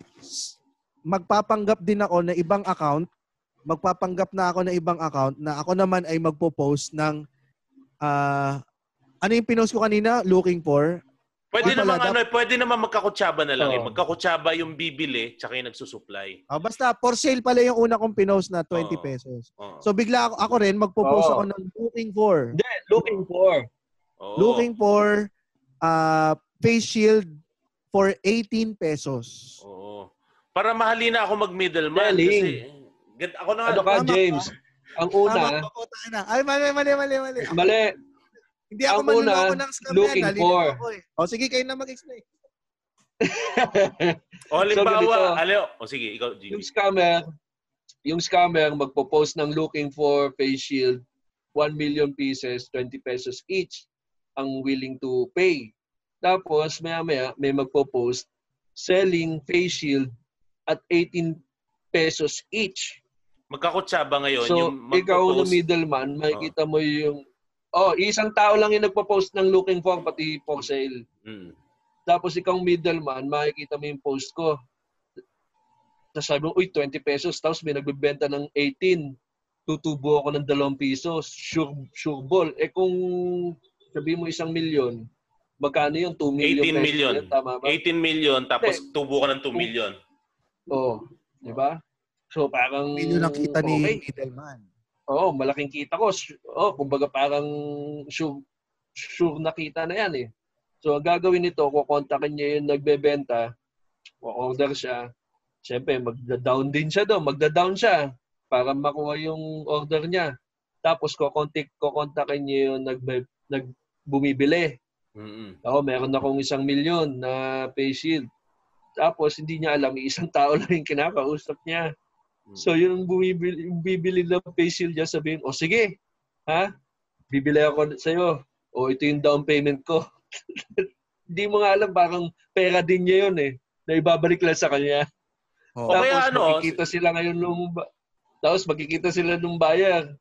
magpapanggap din ako na ibang account. Magpapanggap na ako na ibang account na ako naman ay magpo-post ng ah ano yung pinost ko kanina? Looking for. Pwede Ah, naman ano, eh, pwede naman magkakutsaba na lang eh. Oo. Magkakutsaba yung bibili tsaka yung nagsusupply. Ah, basta for sale pala yung una kong pinost na 20 Oo. pesos. Oo. So bigla ako, ako rin magpo-post Oo. ako ng looking for. Hindi, looking for. Oo. Looking for uh, face shield for 18 pesos. Oo. Para mahali na ako mag-middleman. Galing. Kasi, get, ako na Ano ka, Tama James? Ang una, ko tayo na? Ay, mali, mali, mali, mali. mali. Hindi ako Ang una, ng scam looking yan. For. Ako, eh. O sige, kayo na mag-explain. O halimbawa, ganito. ano, o sige, ikaw, yung Jimmy. scammer, yung scammer magpo-post ng looking for face shield, 1 million pieces, 20 pesos each ang willing to pay. Tapos, maya-maya, may magpo-post selling face shield at 18 pesos each. Magkakutsaba ngayon. So, yung ikaw na magpo-post- middleman, makikita mo yung Oh, isang tao lang yung nagpo-post ng looking for pati for sale. Mm. Tapos ikaw middleman, makikita mo yung post ko. Tapos sabi mo, uy, 20 pesos. Tapos may nagbebenta ng 18. Tutubo ako ng 2 pesos. Sure, sure ball. Eh kung sabi mo isang milyon, magkano yung 2 million 18 pesos? million. Yan, tama ba? 18 million, tapos tubo ka ng 2 million. Oo. Di ba? So parang... Million ang kita ni okay. middleman. Oo, malaking kita ko. Su- Oh, kumbaga parang sure, sure na kita na yan eh. So, ang gagawin nito, kukontakin niya yung nagbebenta, order siya. Siyempre, magda-down din siya doon. Magda-down siya para makuha yung order niya. Tapos, kukontik, kukontakin niya yung nagbe, nag, bumibili. Mm-mm. Oo, meron akong isang milyon na face shield. Tapos, hindi niya alam, isang tao lang yung kinakausap niya. So, yung bumibili, yung bibili ng face shield niya, sabihin, o sige, ha? Bibili ako sa'yo. O ito yung down payment ko. Hindi mo nga alam, parang pera din niya yun eh. Na ibabalik lang sa kanya. Oo. O kaya Tapos ano, magkikita sila ngayon nung tapos magkikita sila nung buyer.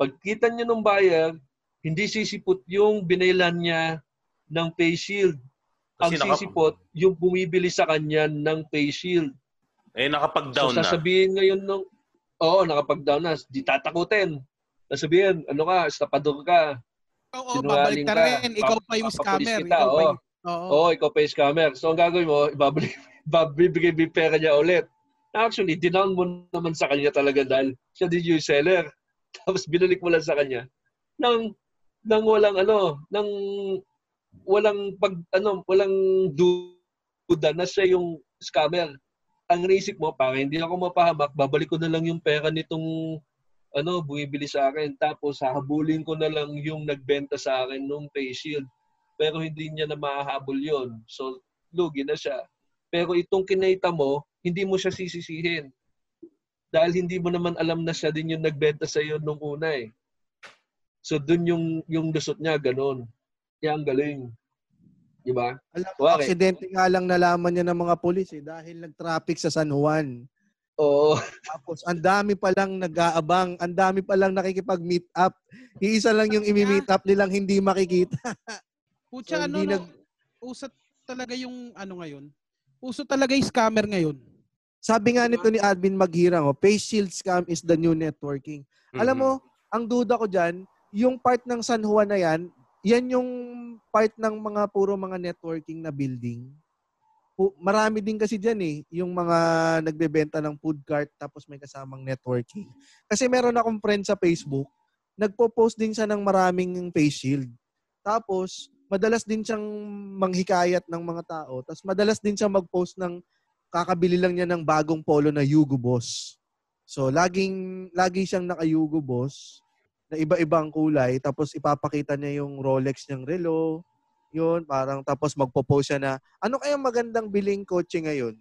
Pagkita niya nung buyer, hindi sisipot yung binailan niya ng face shield. Ang Kasi naka- sisipot, yung bumibili sa kanya ng face shield. eh nakapag-down so, na. sasabihin ngayon nung, oo, nakapag-down na, di tatakutin. Sasabihin, ano ka, estapador ka. Oo, babalik ka. rin. Ikaw pa yung scammer. kita, Ikaw pa oo. yung... Oo. Oo, ikaw pa yung scammer. So, ang gagawin mo, ibabalik, ibabibigay mo yung pera niya ulit. Actually, dinown mo naman sa kanya talaga dahil siya din yung seller. Tapos binalik mo lang sa kanya nang nang walang ano, nang walang pag ano, walang duda na siya yung scammer. Ang naisip mo, para hindi ako mapahamak, babalik ko na lang yung pera nitong ano, bumibili sa akin. Tapos hahabulin ko na lang yung nagbenta sa akin nung face shield. Pero hindi niya na mahahabol yon So, lugi na siya. Pero itong kinaita mo, hindi mo siya sisisihin. Dahil hindi mo naman alam na siya din yung nagbenta sa iyo nung una eh. So, dun yung, yung lusot niya, ganun. Kaya ang galing. Di ba? Alam mo, aksidente nga lang nalaman niya ng mga pulis eh, dahil nag-traffic sa San Juan. Oo. Tapos, ang dami pa lang nag-aabang, ang dami pa lang nakikipag-meet up. Iisa lang yung imi-meet up nilang hindi makikita. Pucha, So, ano, hindi no, usat talaga yung ano ngayon. Uso talaga yung scammer ngayon. Sabi nga nito ni Admin Maghirang, oh, face shield scam is the new networking. Alam mo, ang duda ko dyan, yung part ng San Juan na yan, yan yung part ng mga puro mga networking na building. Marami din kasi dyan eh, yung mga nagbebenta ng food cart tapos may kasamang networking. Kasi meron akong friend sa Facebook, nagpo-post din siya ng maraming face shield. Tapos, madalas din siyang manghikayat ng mga tao. Tapos madalas din siya mag-post ng kakabili lang niya ng bagong polo na Yugo Boss. So, laging, lagi siyang naka-Yugo Boss na iba-ibang kulay. Tapos ipapakita niya yung Rolex niyang relo. Yun, parang tapos magpo-post siya na, ano kayang magandang biling kotse ngayon?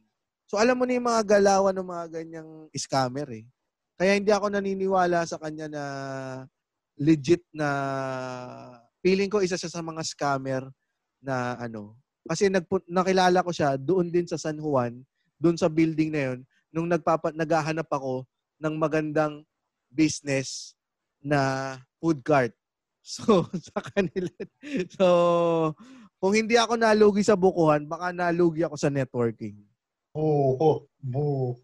So, alam mo na yung mga galawan ng mga ganyang scammer eh. Kaya hindi ako naniniwala sa kanya na legit na feeling ko isa siya sa mga scammer na ano. Kasi nagpu- nakilala ko siya doon din sa San Juan, doon sa building na yun, nung nagpapa, naghahanap ako ng magandang business na food cart. So, sa kanila. So, kung hindi ako nalugi sa bukuhan, baka nalugi ako sa networking. Oo. Boo.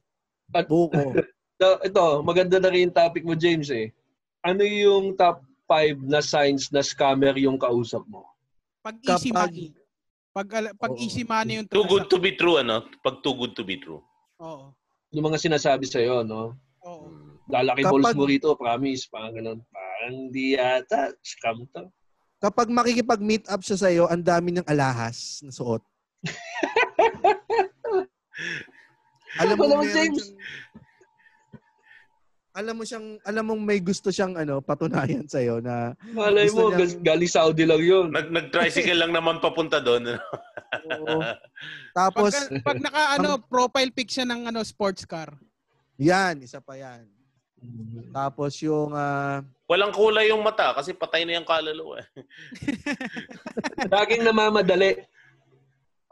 Buko. So, ito, maganda na rin yung topic mo, James eh. Ano yung top 5 na signs na scammer yung kausap mo? Pag easy Kapag- money. Pag, pag Oo. easy money yung Too good to be true, ano? Pag too good to be true. Oo. Yung mga sinasabi sa'yo, no? Oo. Lalaki Kapag- balls mo rito, promise. Parang ganun. Parang di yata. Scam to. Kapag makikipag-meet up siya sa'yo, ang dami niyang alahas na suot. alam mo, meron James. siyang- alam mo siyang, alam mong may gusto siyang ano, patunayan sa'yo na Malay mo, niyang- gal- galing Saudi lang yun. Nag, nag-tricycle lang naman papunta doon. oo. Tapos, Pag, pag naka ano, profile pic siya ng ano, sports car. yan, isa pa yan. Tapos yung, ah, Walang kulay yung mata kasi patay na yung kaluluwa. eh. Laging namamadali.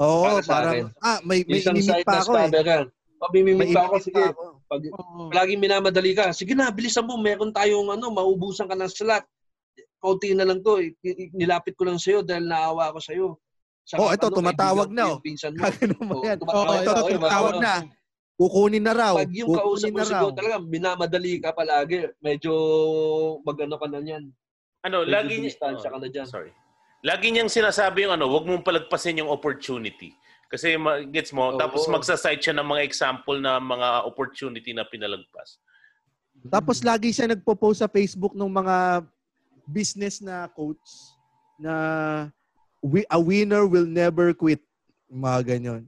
oo, Para sa parang, ah, may, may Isang site pa na ako eh. ka. Pag pa ako, sige. ako. Pag Oo. laging minamadali ka, sige na, bilisan mo. Meron tayong ano, maubusan ka ng slot. Kaunti na lang to. eh. Nilapit ko lang sa'yo dahil naawa ako sa'yo. Saka, Oh, ito, tumatawag kaibigan na, oh. Pinsan mo. Kagano mo yan? tumatawag na, ito, tumatawag tumatawag na. Kukunin na raw. Pag yung kausap mo siguro talaga, minamadali ka palagi. Medyo magano ka na niyan. Ano, Medyo lagi niya... oh, ka na dyan. Sorry. Lagi niyang sinasabi yung ano, wag mong palagpasin yung opportunity. Kasi ma- gets mo, Oo. tapos magsa-cite siya ng mga example na mga opportunity na pinalagpas. Tapos lagi siya nagpo-post sa Facebook ng mga business na quotes na "We- a winner will never quit. Mga ganyan.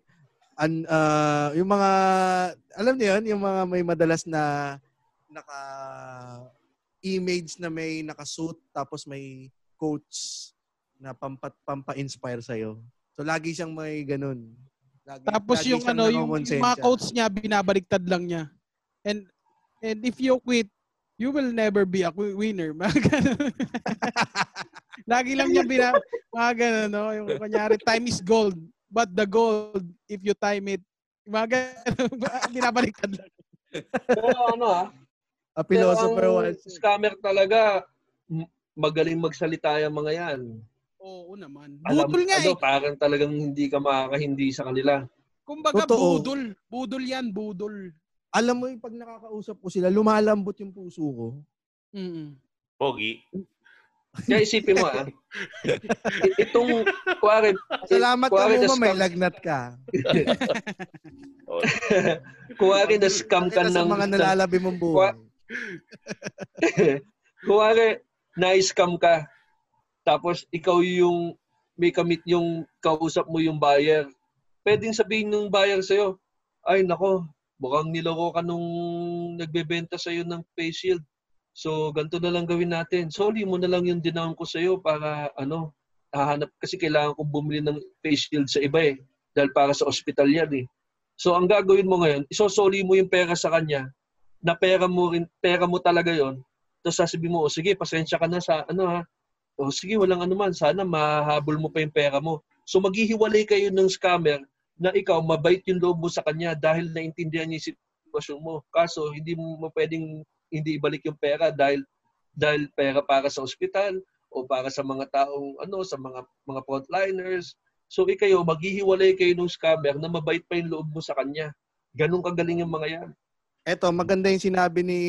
An, ah, yung mga, alam niyo yun, yung mga may madalas na naka image na may nakasuit tapos may quotes na pampa, pampa-inspire sa'yo. So, lagi siyang may ganun. Lagi, Tapos lagi yung ano, yung, yung mga quotes niya, binabaliktad lang niya. And and if you quit, you will never be a wi- winner. Mga ganun. Lagi lang niya bina, mga ganun, no? Yung kanyari, time is gold. But the gold, if you time it, mga binabaliktad lang. Pero ano ah, A pero philosopher ang once. scammer talaga, magaling magsalita yung mga yan. Oo naman. Alam, Budol nga ano, eh. parang talagang hindi ka makakahindi sa kanila. Kumbaga, Totoo. budol. Budol yan, budol. alam mo yung pag nakakausap ko sila, lumalambot yung puso ko. Mm-mm. Pogi. Kaya isipin mo ah, i- itong, kuwari, Salamat ka kuwari mo, na may scam, lagnat ka. Oh, kuwari na scam ka sa ng, mga nalalabi mong buhay. kuwari, na-scam ka, tapos ikaw yung may kamit yung kausap mo yung buyer. Pwedeng sabihin ng buyer sa'yo, ay nako, mukhang niloko ka nung nagbebenta sa'yo ng face shield. So, ganito na lang gawin natin. Sorry mo na lang yung dinaon ko sa'yo para, ano, hahanap, kasi kailangan kong bumili ng face shield sa iba eh. Dahil para sa ospital yan eh. So, ang gagawin mo ngayon, isosoli mo yung pera sa kanya, na pera mo rin, pera mo talaga yon Tapos sasabihin mo, o sige, pasensya ka na sa, ano ha, o sige, walang ano man, sana mahabol mo pa yung pera mo. So, maghihiwalay kayo ng scammer na ikaw, mabait yung loob mo sa kanya dahil naintindihan niya yung sitwasyon mo. Kaso, hindi mo pwedeng hindi ibalik yung pera dahil dahil pera para sa ospital o para sa mga taong ano sa mga mga frontliners. So ikayo maghihiwalay kayo ng scammer na mabait pa yung loob mo sa kanya. Ganun kagaling yung mga yan. Eto, maganda yung sinabi ni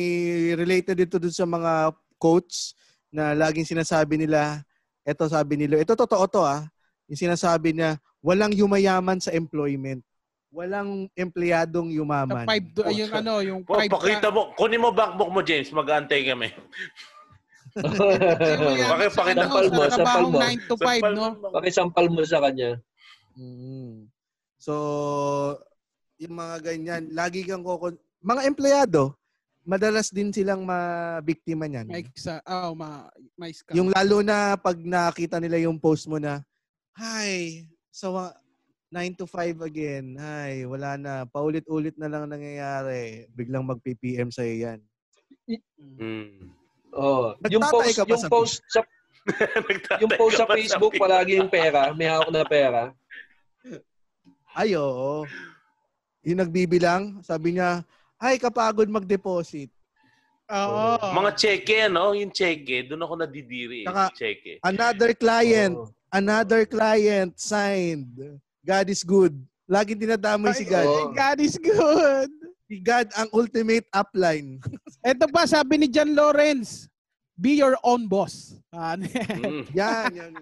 related dito dun sa mga quotes na laging sinasabi nila. Eto sabi nila, ito totoo to ah. Yung sinasabi niya, walang yumayaman sa employment walang empleyadong yumaman. Sa five, do, yung ano, yung Oh, five. pakita mo. Kunin mo backbook mo, James. Mag-aantay kami. Bakit pakita Sampal mo, sampal mo. 9 to 5, no? Pakisampal mo sa kanya. Mm. So, yung mga ganyan, lagi kang kokon... Mga empleyado, madalas din silang mabiktima niyan. May sa, oh, ma, may scam. Yung lalo na pag nakita nila yung post mo na, Hi, so 9 to 5 again. Hi, wala na. Paulit-ulit na lang nangyayari. Biglang mag-PPM sa'yo yan. Hmm. Oh, yung post, ka ba yung sa post sa yung post sa Facebook palagi yung pera, may hawak na pera. Ay, oo. Yung nagbibilang, sabi niya, ay, kapagod mag-deposit. Oo. Mga cheque, no? Yung cheque, doon ako nadidiri. Saka- cheque. Another client, Oh. another client signed. God is good. Laging dinadamay si God. oo. God is good. Si God ang ultimate upline. Ito pa, sabi ni John Lawrence, be your own boss. Yan? Mm. yan, yan.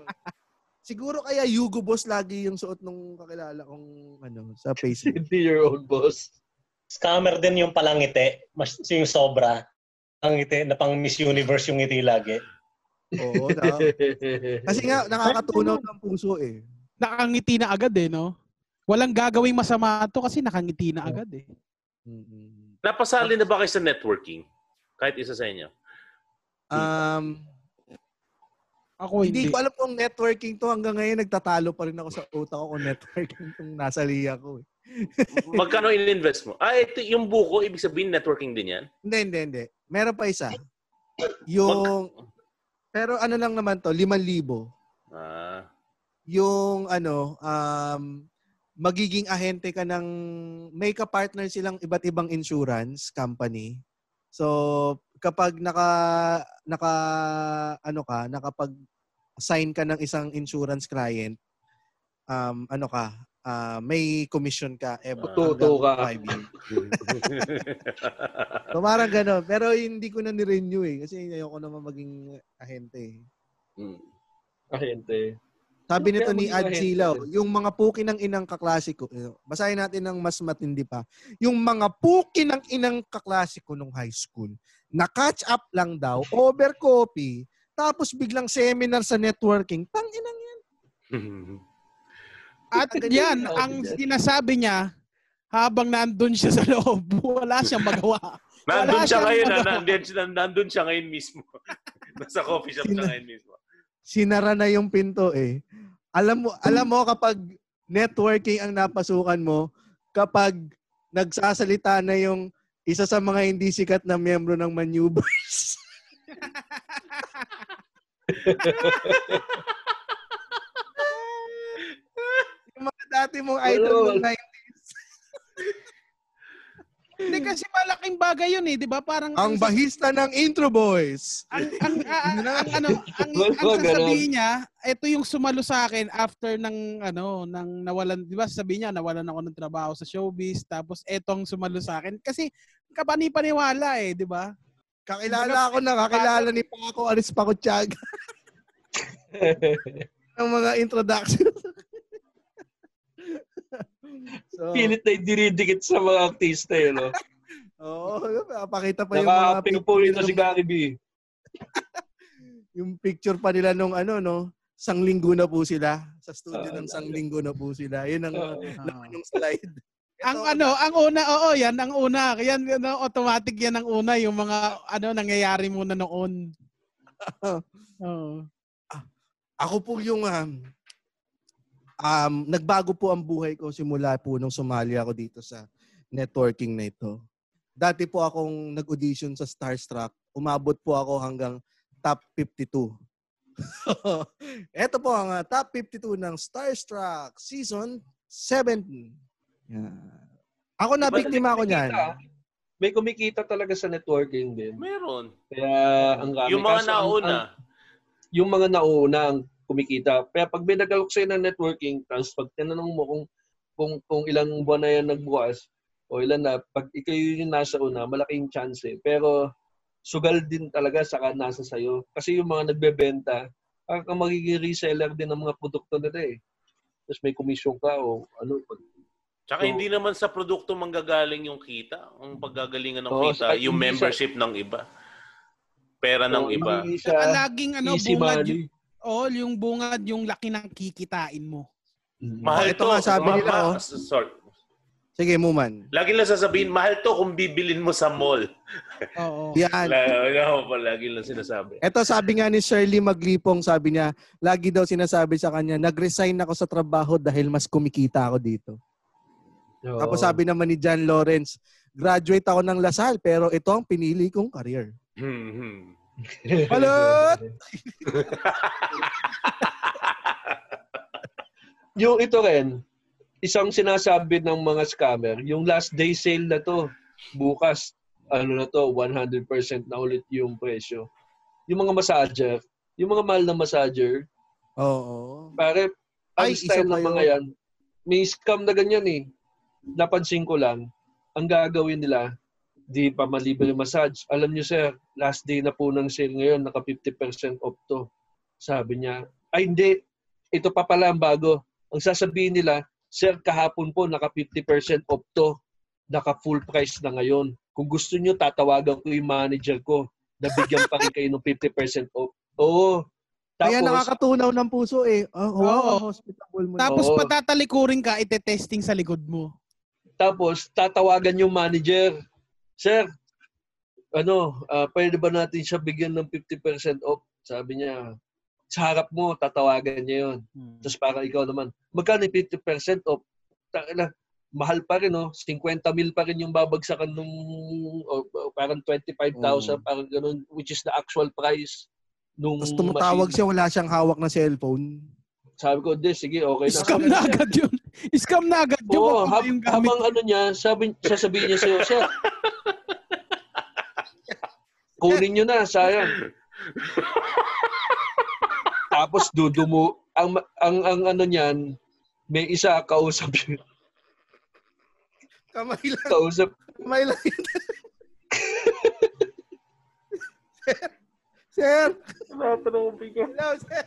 Siguro kaya Yugo Boss lagi yung suot nung kakilala kong ano, sa Facebook. Hindi your own boss. Scammer din yung palangiti. Mas yung sobra. Ang ngiti na pang Miss Universe yung ngiti lagi. Oo. Na, kasi nga, nakakatunaw ng puso eh. Nakangiti na agad eh, no? Walang gagawing masama to kasi nakangiti na agad eh. Mm-mm. Napasali na ba kayo sa networking? Kahit isa sa inyo. Um, Ako hindi hindi. ko alam kung networking to hanggang ngayon nagtatalo pa rin ako sa utak ko kung networking tong nasa liya ko. Eh. Magkano in-invest mo? Ah, ito yung buko, ibig sabihin networking din yan? Hindi, hindi, hindi. Meron pa isa. Yung, pero ano lang naman to, 5,000. Ah. Yung ano, um, magiging ahente ka ng, may ka-partner silang iba't ibang insurance company. So, kapag naka, naka, ano ka, nakapag sign ka ng isang insurance client, um, ano ka, ah, may commission ka every Tuto ka. five years. So, parang gano'n. Pero hindi ko na ni-renew eh. Kasi ayoko naman maging ahente eh. Mm. Ahente. Sabi nito ni Ad Silaw, din. yung mga puki ng inang kaklasiko, eh, basahin natin ng mas matindi pa. Yung mga puki ng inang kaklasiko nung high school, na-catch up lang daw, over coffee, tapos biglang seminar sa networking. Tang inang yan. At yan, ganyan. ang sinasabi niya, habang nandun siya sa loob, wala siyang magawa. Nandun siya ngayon, nandun, siya- nandun siya ngayon mismo. Nasa coffee shop siya ngayon mismo. Sinara na yung pinto eh. Alam mo, alam mo kapag networking ang napasukan mo, kapag nagsasalita na yung isa sa mga hindi sikat na miyembro ng maneuvers. yung mga dati mong idol ng wala. 90s. Hindi kasi malaking bagay yun eh, di ba? Parang Ang bahista ng Intro Boys. ang, ang, ang, ang, ano, ang, Wala, ang sasabihin niya, ito yung sumalo sa akin after ng ano, ng nawalan, di ba sasabihin niya, nawalan ako ng trabaho sa showbiz, tapos etong sumalo sa akin. Kasi kapani-paniwala eh, di ba? Kakilala ako na, kakilala ni Paco Aris Paco Tiaga. ng mga introduction. so, Pilit na dinidikit sa mga artista eh, no? Oo, pakita pa yung mga Naka-pinupuli na si nung- Gary B. yung picture pa nila nung ano no, sang linggo na po sila. Sa studio Ah, ng sang linggo na po sila. Yun ang Oo. laman ng slide. Ang ano, ang una, oo, yan ang una. Yan, ano, automatic yan ang una. Yung mga, ano, nangyayari muna noon. Oo. Ako po yung um, um, nagbago po ang buhay ko simula po nung sumali ako dito sa networking na ito. Dati po akong nag-audition sa Starstruck. Umabot po ako hanggang top 52. Ito po ang uh, top 52 ng Starstruck Season 7. Yan. Ako na biktima ako niyan. ah. May kumikita talaga sa networking din. Meron. Kaya ang rami. Yung mga Kaso ang- nauna. ang- yung mga nauna ang kumikita. Kaya pag may nagalok sa'yo ng networking, tapos pag tinanong mo kung, kung, kung ilang buwan na yan nagbukas, o ilan na, pag ikaw yung nasa una, malaking chance eh. Pero sugal din talaga saka nasa sayo. Kasi yung mga nagbebenta, ang ang magiging reseller din ng mga produkto nila eh. Tapos may komisyon ka o ano. Pag, Tsaka So- hindi naman sa produkto manggagaling yung kita. Ang paggagalingan ng Oo, kita, yung membership ng iba. Pera ng o, iba. siya laging, ano, easy bungad, money. Oh, yung bungad, yung laki ng kikitain mo. Mahal Oh, ito to. nga, sabi Ma- nila, ma- oh. Sorry. Sige, Muman. Lagi lang sasabihin, mahal to kung bibilin mo sa mall. Oo. Yan. Lagi pa, lagi lang sinasabi. Ito sabi nga ni Shirley Maglipong, sabi niya, lagi daw sinasabi sa kanya, nag-resign ako sa trabaho dahil mas kumikita ako dito. Oo. Tapos sabi naman ni John Lawrence, graduate ako ng Lasal pero ito ang pinili kong career. Hmm, hmm. Balot! yung ito rin, isang sinasabi ng mga scammer, yung last day sale na to, bukas, ano na to, 100% na ulit yung presyo. Yung mga massager, yung mga mahal na massager, Oo. pare, ang Ay, style ng mga yan, may scam na ganyan eh. Napansin ko lang, ang gagawin nila, di pa malibre yung massage. Alam nyo sir, last day na po ng sale ngayon, naka 50% off to. Sabi niya, ay hindi, ito pa pala ang bago. Ang sasabihin nila, sir, kahapon po naka 50% off to. Naka full price na ngayon. Kung gusto nyo, tatawagan ko yung manager ko. Nabigyan pa rin kayo ng 50% off. Oo. Kaya Tapos, nakakatunaw ng puso eh. Oh, wow, Oo. hospitable mo. Tapos Oo. patatalikurin ka, ite-testing sa likod mo. Tapos, tatawagan yung manager. Sir, ano, ah, pwede ba natin siya bigyan ng 50% off? Sabi niya, sa harap mo, tatawagan niya yun. Tapos para ikaw naman, magkano yung 50% off? Tangina, mahal pa rin, no? 50 mil pa rin yung babagsakan nung, o, o, parang 25,000, Oo. parang ganun, which is the actual price nung Tapos tumatawag machine. siya, wala siyang hawak na cellphone. Sabi ko, di, sige, okay na. Scam na agad yun. Scam na agad yun. Oo, hab- yung gamit. habang ano niya, sabi, sasabihin niya sa'yo, sir, kunin niyo na, sayang. Tapos dudumo, ang, ang, ang ano niyan, may isa kausap yun. Kamay lang. Kausap, Kamay lang. sir, Tinatanong ko. hello, sir.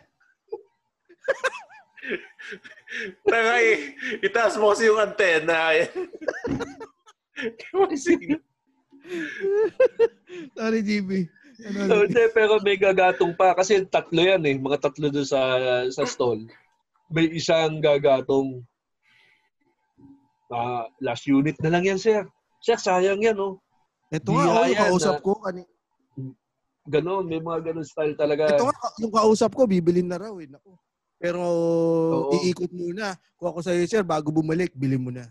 Tanga eh. Itaas mo kasi yung antena. Kasi, Sorry, GB. Ano, so, hindi, pero may gagatong pa. Kasi tatlo yan eh. Mga tatlo doon sa, sa stall. May isang gagatong. Ah, last unit na lang yan, sir. Sir, sayang yan, oh. Ito nga, oh, yung kausap na- ko. Kani, Ganon, may mga ganon style talaga. ito nga, yung kausap ko, bibilin na raw eh. Naku. Pero Oo. iikot muna. Kung ako sa'yo, sir, bago bumalik, bili mo na.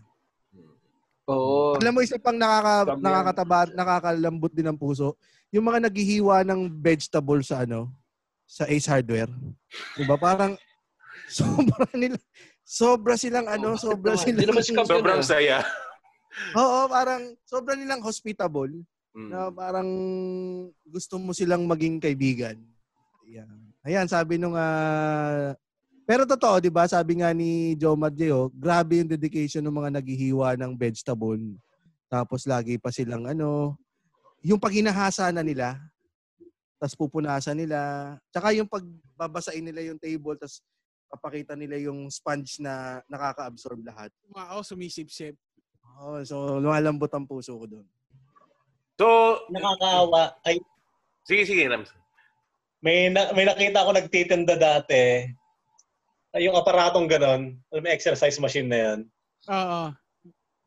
Oo. Alam mo, isa pang nakaka, yan. nakakataba, nakakalambot din ng puso, yung mga naghihiwa ng vegetable sa ano, sa Ace Hardware. Diba? Parang, sobra nila, sobra silang ano, sobra Hindi silang, naman scam sobrang ah. saya. oo, parang, sobra nilang hospitable, Mm. na parang gusto mo silang maging kaibigan. Ayan. Ayan, sabi nung, ah, pero totoo, di ba? Sabi nga ni Joe Maggio, grabe yung dedication ng mga naghihiwa ng vegetable. Tapos lagi pa silang ano, yung pag hinahasa na nila, tapos pupunasan nila, tsaka yung pagbabasain nila yung table, tapos papakita nila yung sponge na nakaka-absorb lahat. Wow, sumisip-sip. Oh, so lumalambot ang puso ko doon. So, Nakakaawa. Ay, sige, sige, Rams. may, na, may nakita ako nagtitinda dati. Ay, yung aparatong ganon, alam mo, exercise machine na yan. Oo.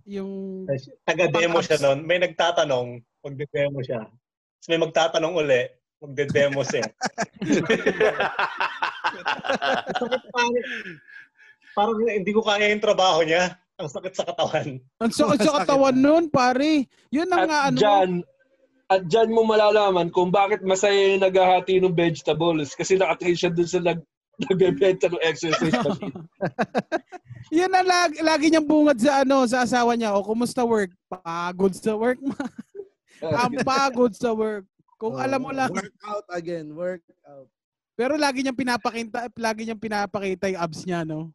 yung Taga-demo siya noon. May nagtatanong, magde-demo siya. Tapos may magtatanong uli, magde-demo siya. Sakit parang, parang hindi ko kaya yung trabaho niya. Ang sakit sa katawan. ang sakit sa katawan nun, pare. Yun ang nga At ano. dyan, at dyan mo malalaman kung bakit masaya yung naghahati ng vegetables kasi nakatrain siya dun sa nag nagbebenta ng exercise machine. Yun ang lagi, lagi niyang bungad sa ano sa asawa niya. O kumusta work? Pagod sa work. ma. Ang pagod sa work. Kung Oh, alam mo lang. Workout again, workout. Pero lagi niyang pinapakita, lagi niyang pinapakita yung abs niya, no?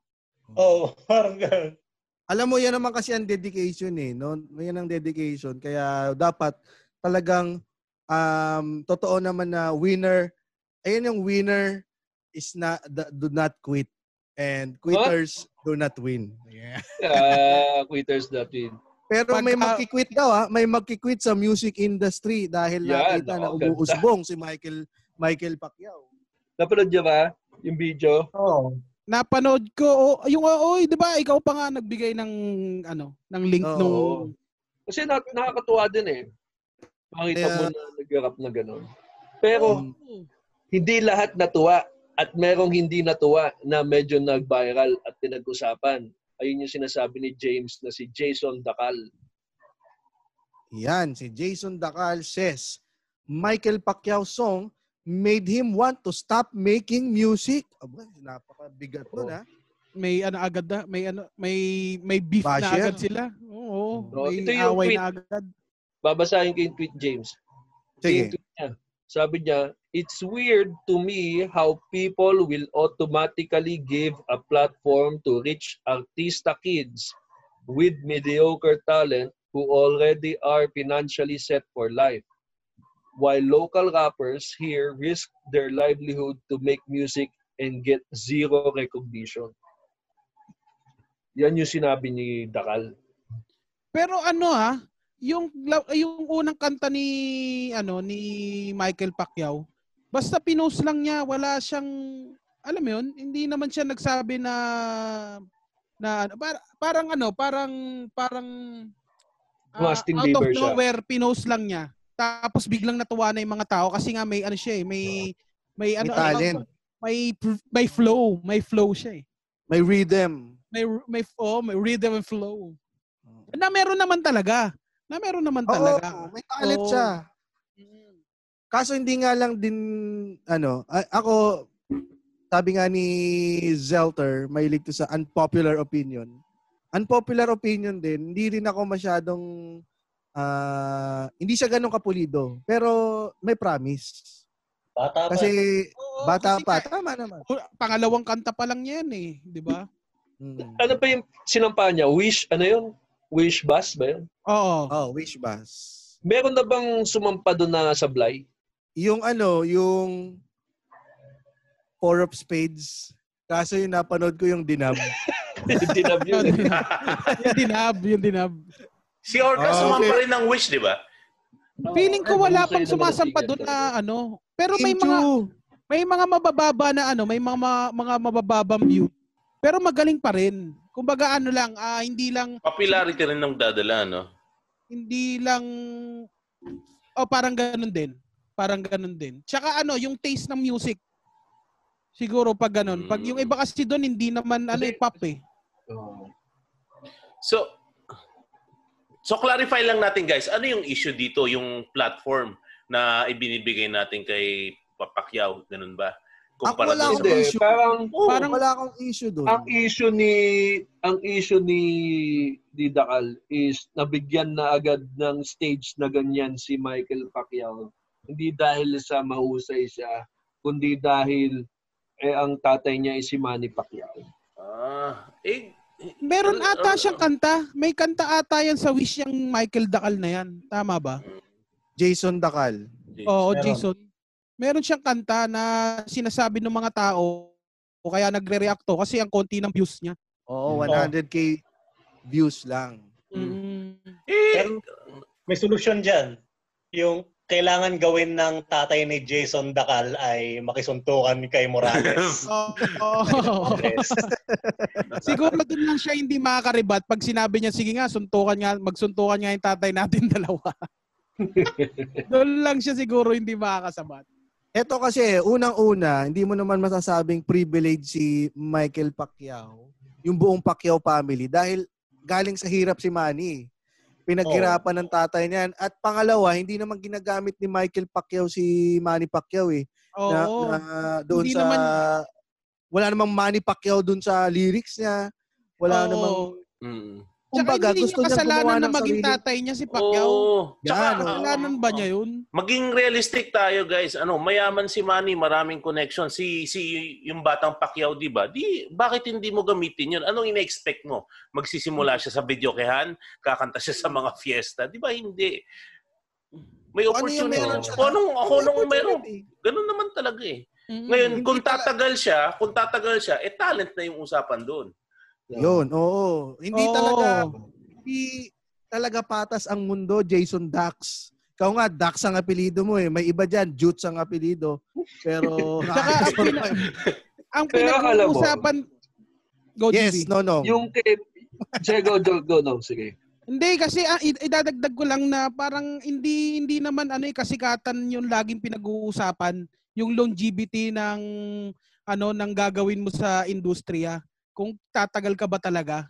Oo, oh, parang ganun. Alam mo, yan naman kasi ang dedication eh. No? Yan ang dedication. Kaya dapat talagang um, totoo naman na winner, ayun yung winner is not, do not quit. And quitters do not win. Yeah. Ah, quitters that win. Pero may Pagka- magkikwit daw ha, may magkikwit sa music industry dahil Yan, nakita na ganda. umuusbong si Michael Michael Pacquiao. Napanood niya ba yung video? Oo. Napanood ko, oh, yung, oh, oy, di ba, ikaw pa nga nagbigay ng, ano, ng link Oo. nung, Kasi na, nakakatuwa din eh. Makita mo na nag-rap na gano'n. Pero Um, hindi lahat natuwa at merong hindi natuwa na medyo nag-viral at pinag-usapan. Ayun yung sinasabi ni James na si Jason Dakal. Yan, si Jason Dacal says, Michael Pacquiao song made him want to stop making music. Aba, napakabigat nun ha. may ano agad na, may ano, may may beef na Basher? agad sila. Oo, Oo, may ito yung away tweet. na agad. Babasahin ko yung tweet, James. Sige. Yung tweet niya. Sabi niya, It's weird to me how people will automatically give a platform to rich artista kids with mediocre talent who already are financially set for life. While local rappers here risk their livelihood to make music and get zero recognition. Yan yung sinabi ni Dakal. Pero ano ha, yung yung unang kanta ni ano ni Michael Pacquiao, basta pinost lang niya, wala siyang alam mo yun, hindi naman siya nagsabi na na ano, para, parang ano, parang parang ah, Justin out of Bieber siya. nowhere pinost lang niya. Tapos biglang natuwa na yung mga tao kasi nga may ano siya eh, may may ano May talent. ano, may may flow, may flow siya eh. May rhythm. May may oh, may rhythm and flow. Na meron naman talaga. Na meron naman Oo, talaga. may talent Oo. siya. Kaso hindi nga lang din, ano, a- ako, sabi nga ni Zelter, mahilig to sa unpopular opinion. Unpopular opinion din, hindi rin ako masyadong, ah, hindi siya ganun kapulido. Pero may promise. Bata pa. Kasi Oo, bata kasi pa, ka- tama naman. Pangalawang kanta pa lang yan eh, 'di ba? Mm. Ano pa yung sinampa niya? Wish, ano yun? Wish Bus ba yun? Oo. Oh, wish bus. Meron na bang sumampa doon na sablay? Yung ano, yung Four of Spades. Kaso yung napanood ko yung Dinab. Hindi na yun. eh. yung dinab, yung dinab. si Orca Ah, sumampa okay. rin ng wish, di ba? Feeling ko wala Ay, pang sumasampa doon na ano. Pero may mga may mga mabababa na ano, may mga mga mabababang view. Pero magaling pa rin. Kumbaga ano lang, ah, hindi lang Popularity rin ng dadala, no? hindi lang oh parang ganun din. Parang ganun din. Tsaka ano, yung taste ng music. Siguro pag ganun. Pag yung iba kasi doon hindi naman ano eh, pop eh. So, so clarify lang natin guys, ano yung issue dito, yung platform na ibinibigay natin kay Papakyaw, ganun ba? Ako wala akong sa- Hindi, issue. parang Oo, Parang- wala akong issue doon. ang issue ni ang issue ni ni Dakal is nabigyan na agad ng stage na ganyan si Michael Pacquiao. Hindi dahil sa mahusay siya, kundi dahil eh ang tatay niya ay si Manny Pacquiao. Ah, eh, Meron Ano- ata ano- siyang kanta. May kanta ata yan sa Wish yung Michael Dakal na yan. Tama ba? Jason Dakal. Oo, Meron. Jason. Meron siyang kanta na sinasabi ng mga tao o kaya nagre-react to kasi ang konti ng views niya. Oo, Oo. 100k views lang. Mm. Eh, Pero may solusyon dyan. Yung kailangan gawin ng tatay ni Jason Dacal ay makisuntukan kay Morales. Oo. Yes. Siguro doon lang siya hindi makakaribat pag sinabi niya, sige nga, suntukan nga, magsuntukan nga yung tatay natin dalawa. doon lang siya siguro hindi makakasabat. Ito kasi, unang-una, hindi mo naman masasabing privilege si Michael Pacquiao, yung buong Pacquiao family, dahil galing sa hirap si Manny. Pinaghirapan ng tatay niyan. At pangalawa, hindi naman ginagamit ni Michael Pacquiao si Manny Pacquiao eh. Na, Oo. na doon Hindi sa... naman- Wala namang Manny Pacquiao doon sa lyrics niya. Wala Oo. namang... Mm. Tsaka Kumbaga, hindi gusto niya kasalanan na ng maging sarili. tatay niya si Pacquiao. Oo. Yan, Tsaka. Kasalanan ba niya yun? maging realistic tayo guys. Ano, mayaman si Manny, maraming connection. Si si yung batang Pacquiao, 'di ba? Di bakit hindi mo gamitin 'yun? Anong ina-expect mo? Magsisimula siya sa videokehan, kakanta siya sa mga fiesta, 'di ba? Hindi. May ano yung opportunity. meron siya. Kung anong, ako nung meron. Ganun naman talaga eh. Mm. Ngayon, kung tatagal siya, kung tatagal siya, eh talent na yung usapan doon. Yun, oo. Hindi Oo. talaga hindi talaga patas ang mundo, Jason Dax. Ikaw nga, Dax ang apelido mo eh. May iba dyan, Jutes ang apelido. Pero, Tsaka ang pina- Ang pinag-uusapan... Go, yes, GB. no, no. Yung kay... Sige, go, go, go, no, sige. Hindi kasi ah, id- idadagdag ko lang na parang hindi hindi naman ano eh kasikatan yung laging pinag-uusapan yung longevity ng ano ng gagawin mo sa industriya. Kung tatagal ka ba talaga?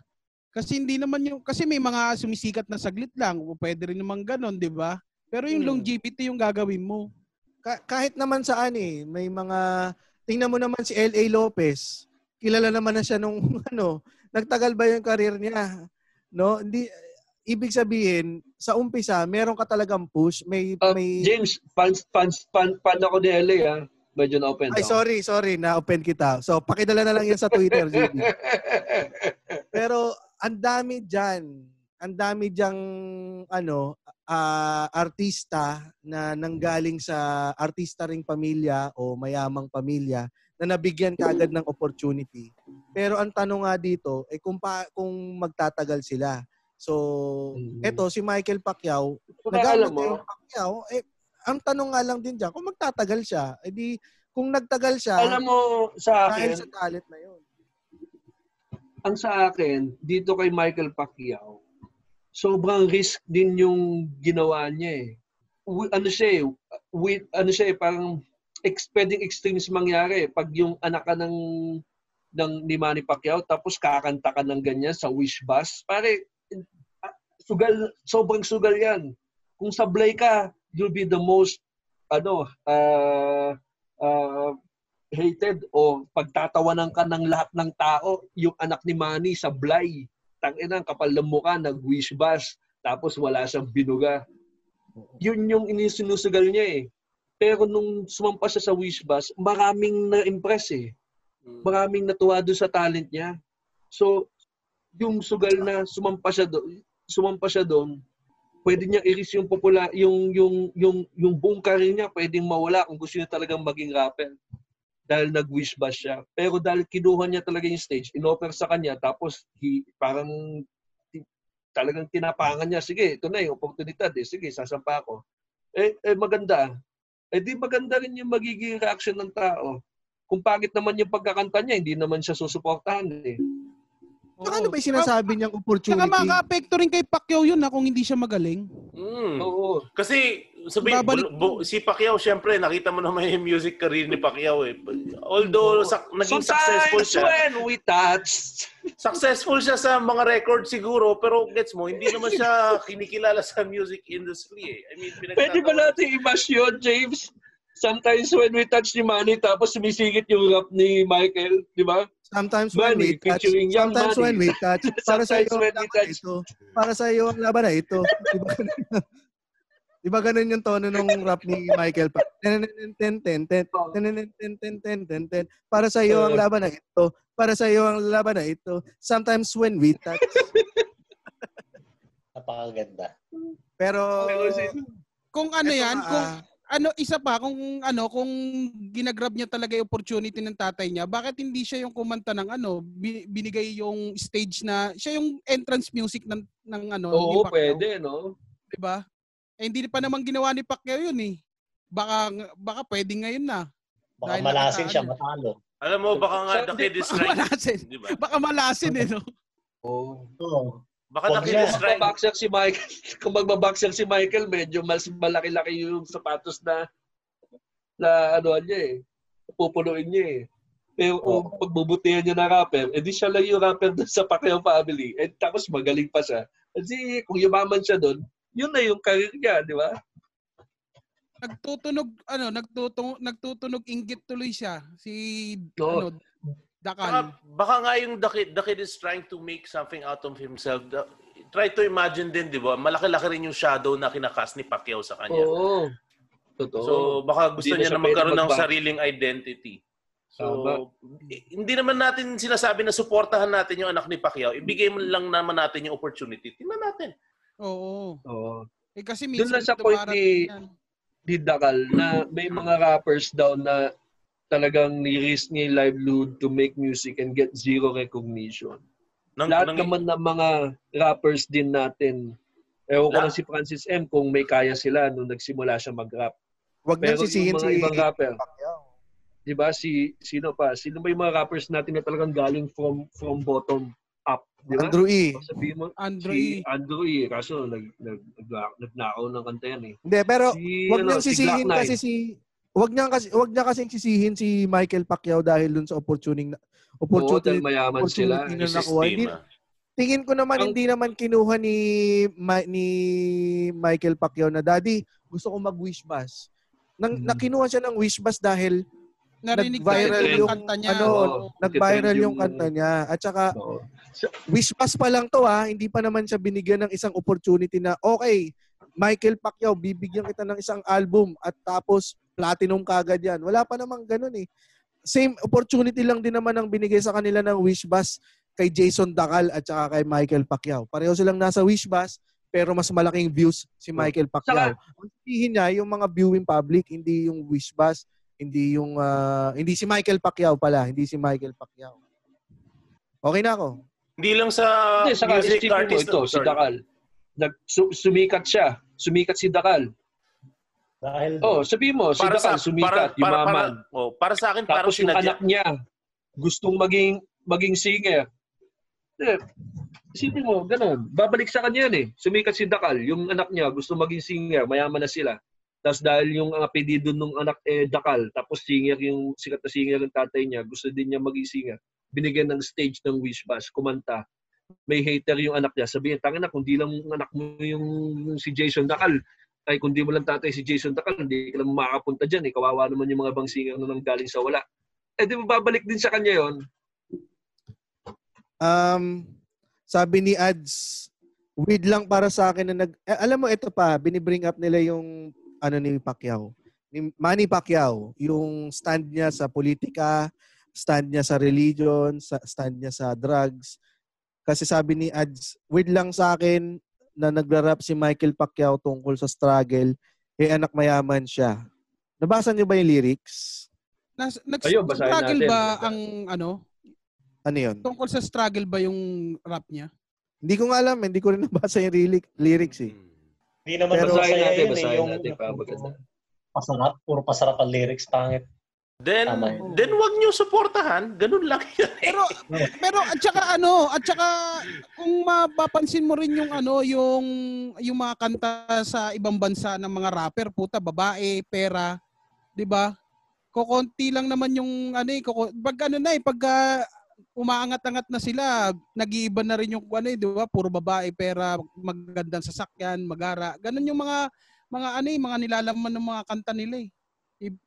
Kasi hindi naman yung kasi may mga sumisikat na saglit lang, o pwede rin naman ganun, 'di ba? Pero yung Hmm. longevity yung gagawin mo. Ka- kahit naman saan eh, may mga, tingnan mo naman si L.A. Lopez. Kilala naman na siya nung, ano, nagtagal ba yung career niya? No? Hindi, ibig sabihin, sa umpisa, meron ka talagang push. May, Uh, may, James, fans, fans, fan, fan ako ni LA, ha? Medyo na-open ay, ako. sorry, sorry, na-open kita. So, pakidala na lang yan sa Twitter, JB. Pero ang dami diyan, ang dami diyang ano, ah, artista na nanggaling sa artista ring pamilya o mayamang pamilya na nabigyan kaagad ng opportunity. Pero ang tanong nga dito eh kung pa, kung magtatagal sila. So, Mhm. eto si Michael Pacquiao, nagamit mo, yung Pacquiao, eh ang tanong nga lang din diyan kung magtatagal siya. Eh di kung nagtagal siya, alam mo sa dahil akin, sa talent na 'yon. ang sa akin, dito kay Michael Pacquiao, sobrang risk din yung ginawa niya eh. Ano siya eh, with, ano siya eh, parang ex, pwedeng extremes mangyari. Pag yung anak ka ng, ng ni Manny Pacquiao, tapos kakanta ka ng ganyan sa wish bus, pare, ah, sugal, sobrang sugal yan. Kung sablay ka, you'll be the most, ano, uh, uh, hated o pagtatawanan ka ng lahat ng tao, yung anak ni Manny sa Blay. Tangina, kapal ng mukha, nag-wish bus, tapos wala siyang binuga. Yun yung inisinusugal niya eh. Pero nung sumampa siya sa wish bus, maraming na-impress eh. Maraming natuwa doon sa talent niya. So, yung sugal na sumampa siya doon, sumampa siya doon, pwede niya iris yung popula yung yung yung yung buong career niya pwedeng mawala kung gusto niya talagang maging rapper dahil nag-wish ba siya. Pero dahil kinuha niya talaga yung stage, inoffer sa kanya, tapos he, parang talagang tinapangan niya, sige, ito na yung oportunidad eh, sige, sasampa ako. Eh, eh maganda. Eh di maganda rin yung magiging reaction ng tao. Kung pangit naman yung pagkakanta niya, hindi naman siya susuportahan eh. Saka ano ba yung sinasabi niyang Saka opportunity? maka-apekto rin kay Pacquiao yun na kung hindi siya magaling. Mm. Oo. Kasi sabihin, Babalik- bu- bu- si Pacquiao, syempre, nakita mo naman yung music career ni Pacquiao eh. Although sa, naging successful Sometimes siya, when we touch, successful siya sa mga record siguro, pero gets mo, hindi naman siya kinikilala sa music industry eh. I mean, pwede ba natin i-bash yun, James? Sometimes when we touch ni Manny, tapos sumisingit yung rap ni Michael, di ba? Sometimes when we touch, sometimes when we touch, para sa iyo ang laban touch. ito. Para sa iyo ang laban na ito. Di ganun, di diba ganun yung tono ng rap ni Michael pa? Para sa iyo ang laban na ito. Para sa iyo ang laban na ito. Sometimes when we touch. Napakaganda. Pero kung ano yan, kung ah, ano isa pa kung ano kung ginagrab niya talaga yung opportunity ng tatay niya bakit hindi siya yung kumanta ng ano bi- binigay yung stage na siya yung entrance music ng ng ano ni Oo, Pacquiao, pwede, no? 'di ba Eh, hindi pa naman ginawa ni Pacquiao yun eh. Baka, baka pwedeng ngayon na. Baka Dahil malasin siya, matalo. Alam mo, baka nga Sa- nakidistract. malasin. Di ba? Baka malasin eh, no? Oh. Oo. Baka Wag Kung niya. nakidistract. magbaboxer si Michael, kung magbaboxer si Michael, medyo mas malaki-laki yung sapatos na na ano niya eh. Pupunuin niya eh. Pero kung pagbubutihan niya na rapper, edi siya lang yung rapper doon sa Pacquiao family. Eh, tapos magaling pa siya. Kasi kung yumaman siya doon, yun na yung career niya, di ba? Nagtutunog, ano, nagtutunog, nagtutunog inggit tuloy siya. Si, Oo. ano, Dakal. Baka, baka nga yung the kid, the kid is trying to make something out of himself. The- try to imagine din, di ba? Malaki-laki rin yung shadow na kinakas ni Pacquiao sa kanya. Oo. Totoo. So, baka gusto Hindi na niya na magkaroon ng sariling identity. So, Tama. eh, hindi naman natin sinasabi na suportahan natin yung anak ni Pacquiao. Ibigay mo lang naman natin yung opportunity. Tingnan natin. Oo. Oo. Eh kasi Doon minsan lang sa point ni- yan. Di Dakal na may mga rappers daw na talagang ni-risk niya yung livelihood to make music and get zero recognition. Nang, Lahat nang- naman ng mga rappers din natin, ewan ko La- lang si Francis M kung may kaya sila nung nagsimula siya mag-rap. Wag nang Pero sisihin yung mga si ibang rapper, di ba si sino pa? Sino ba yung mga rappers natin na talagang galing from from bottom up, di ba? Andrew E. Sabihin mo, Andre. si Andrew E. Kaso nag, nag, nag, nagnakaw ng kanta yan eh. Hindi, pero Si, wag ano, niyang si sisihin Glock kasi si wag niya kasi wag niya kasing sisihin si Michael Pacquiao dahil dun sa opportunity Oo, opportunity dahil mayaman sila. na nakuha. Hindi, tingin ko naman Ang- hindi naman kinuha ni Ma- ni Michael Pacquiao na daddy gusto ko mag-wish bus. Nang Hmm. nakinuha siya ng wish bus dahil Narinig nag-viral yung kanta niya. ano, Oo, nag-viral yung yung- kanta niya. At saka Oo. wish pass pa lang to ha, hindi pa naman siya binigyan ng isang opportunity na okay, Michael Pacquiao, bibigyan kita ng isang album at tapos platinum kagad yan. Wala pa namang ganun eh. Same opportunity lang din naman ang binigay sa kanila ng wish bus kay Jason Dacal at saka kay Michael Pacquiao. Pareho silang nasa wish bus pero mas malaking views si Michael Pacquiao. Ang sabihin niya, yung mga viewing public, hindi yung wish bus, hindi yung ah, hindi si Michael Pacquiao pala, hindi si Michael Pacquiao. Okay na ako. Hindi lang sa Hindi, saka music artist. ito, si. Dakal. Nag, su- sumikat siya. Sumikat si Dakal. Dahil Oh, sabihin mo, si Para Dakal sa, sumikat, para, para, para, yumaman. oh, para sa akin, parang Tapos yung sinadya. anak niya, gustong maging maging singer. Eh, isipin mo, ganun. Babalik sa kanya yan eh. Sumikat si Dakal, yung anak niya, gusto maging singer, mayaman na sila. Tapos dahil yung ang apelido nung anak eh Dakal, tapos singer yung sikat na singer ng tatay niya, gusto din niya maging singer. Binigyan ng stage ng Wish Bus, kumanta. May hater yung anak niya. Sabihin, tangin na, kung di lang anak mo yung, yung si Jason Dakal, ay kung di mo lang tatay si Jason Dakal, hindi ka lang makapunta dyan. Eh. Kawawa naman yung mga bang singer na nang galing sa wala. Eh di ba babalik din sa kanya yon Um, sabi ni Ads, weird lang para sa akin na nag... Eh, alam mo, ito pa, binibring up nila yung ano ni Pacquiao. Ni Manny Pacquiao, yung stand niya sa politika, stand niya sa religion, sa stand niya sa drugs. Kasi sabi ni Ads, weird lang sa akin na nagra-rap si Michael Pacquiao tungkol sa struggle, eh anak mayaman siya. Nabasa niyo ba yung lyrics? Nas, Ayun, basahin nag-struggle natin. ba ang ano? Ano yun? Tungkol sa struggle ba yung rap niya? Hindi ko nga alam, hindi ko rin nabasa yung lyric- lyrics eh. Hindi naman Pero- Basahin natin, eh. basahin Yung, natin maganda. pasarap, puro pasarap ang lyrics, pangit. Then, Tama yun. then wag niyo suportahan. Ganun lang yun. eh. Pero pero at saka ano, at saka kung mapapansin mo rin yung ano, yung yung mga kanta sa ibang bansa ng mga rapper, puta, babae, pera, 'di ba? Kokonti lang naman yung ano eh, koko, pag ano na eh, pag ah, umaangat-angat na sila, nag-iiba na rin yung ano eh, 'di ba? Puro babae, pera, magandang sasakyan, magara. Ganun yung mga mga ano eh, mga nilalaman ng mga kanta nila eh.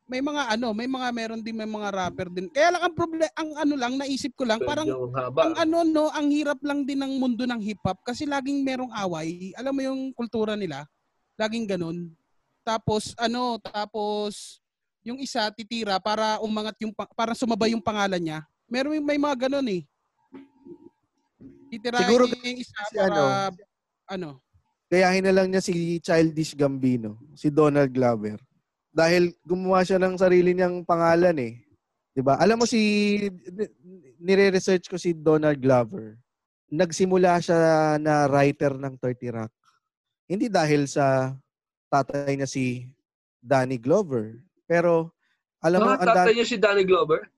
May mga ano, may mga meron din may mga rapper din. Kaya lang ang problem, ang ano lang naisip ko lang, parang ang ano no, ang hirap lang din ng mundo ng hip hop kasi laging merong away. Alam mo yung kultura nila, laging ganun. Tapos ano, tapos yung isa titira para umangat yung pa- para sumabay yung pangalan niya. Meron may mga ganun eh. Titira Siguro yung isa kasi para ano, ano, Kayahin na lang niya si Childish Gambino, si Donald Glover. Dahil gumawa siya ng sarili niyang pangalan eh. 'Di ba? Alam mo si nire-research ko si Donald Glover. Nagsimula siya na writer ng 30 Rock. Hindi dahil sa tatay niya si Danny Glover. Pero alam mo, Ah, ang tatay niya si Danny Glover?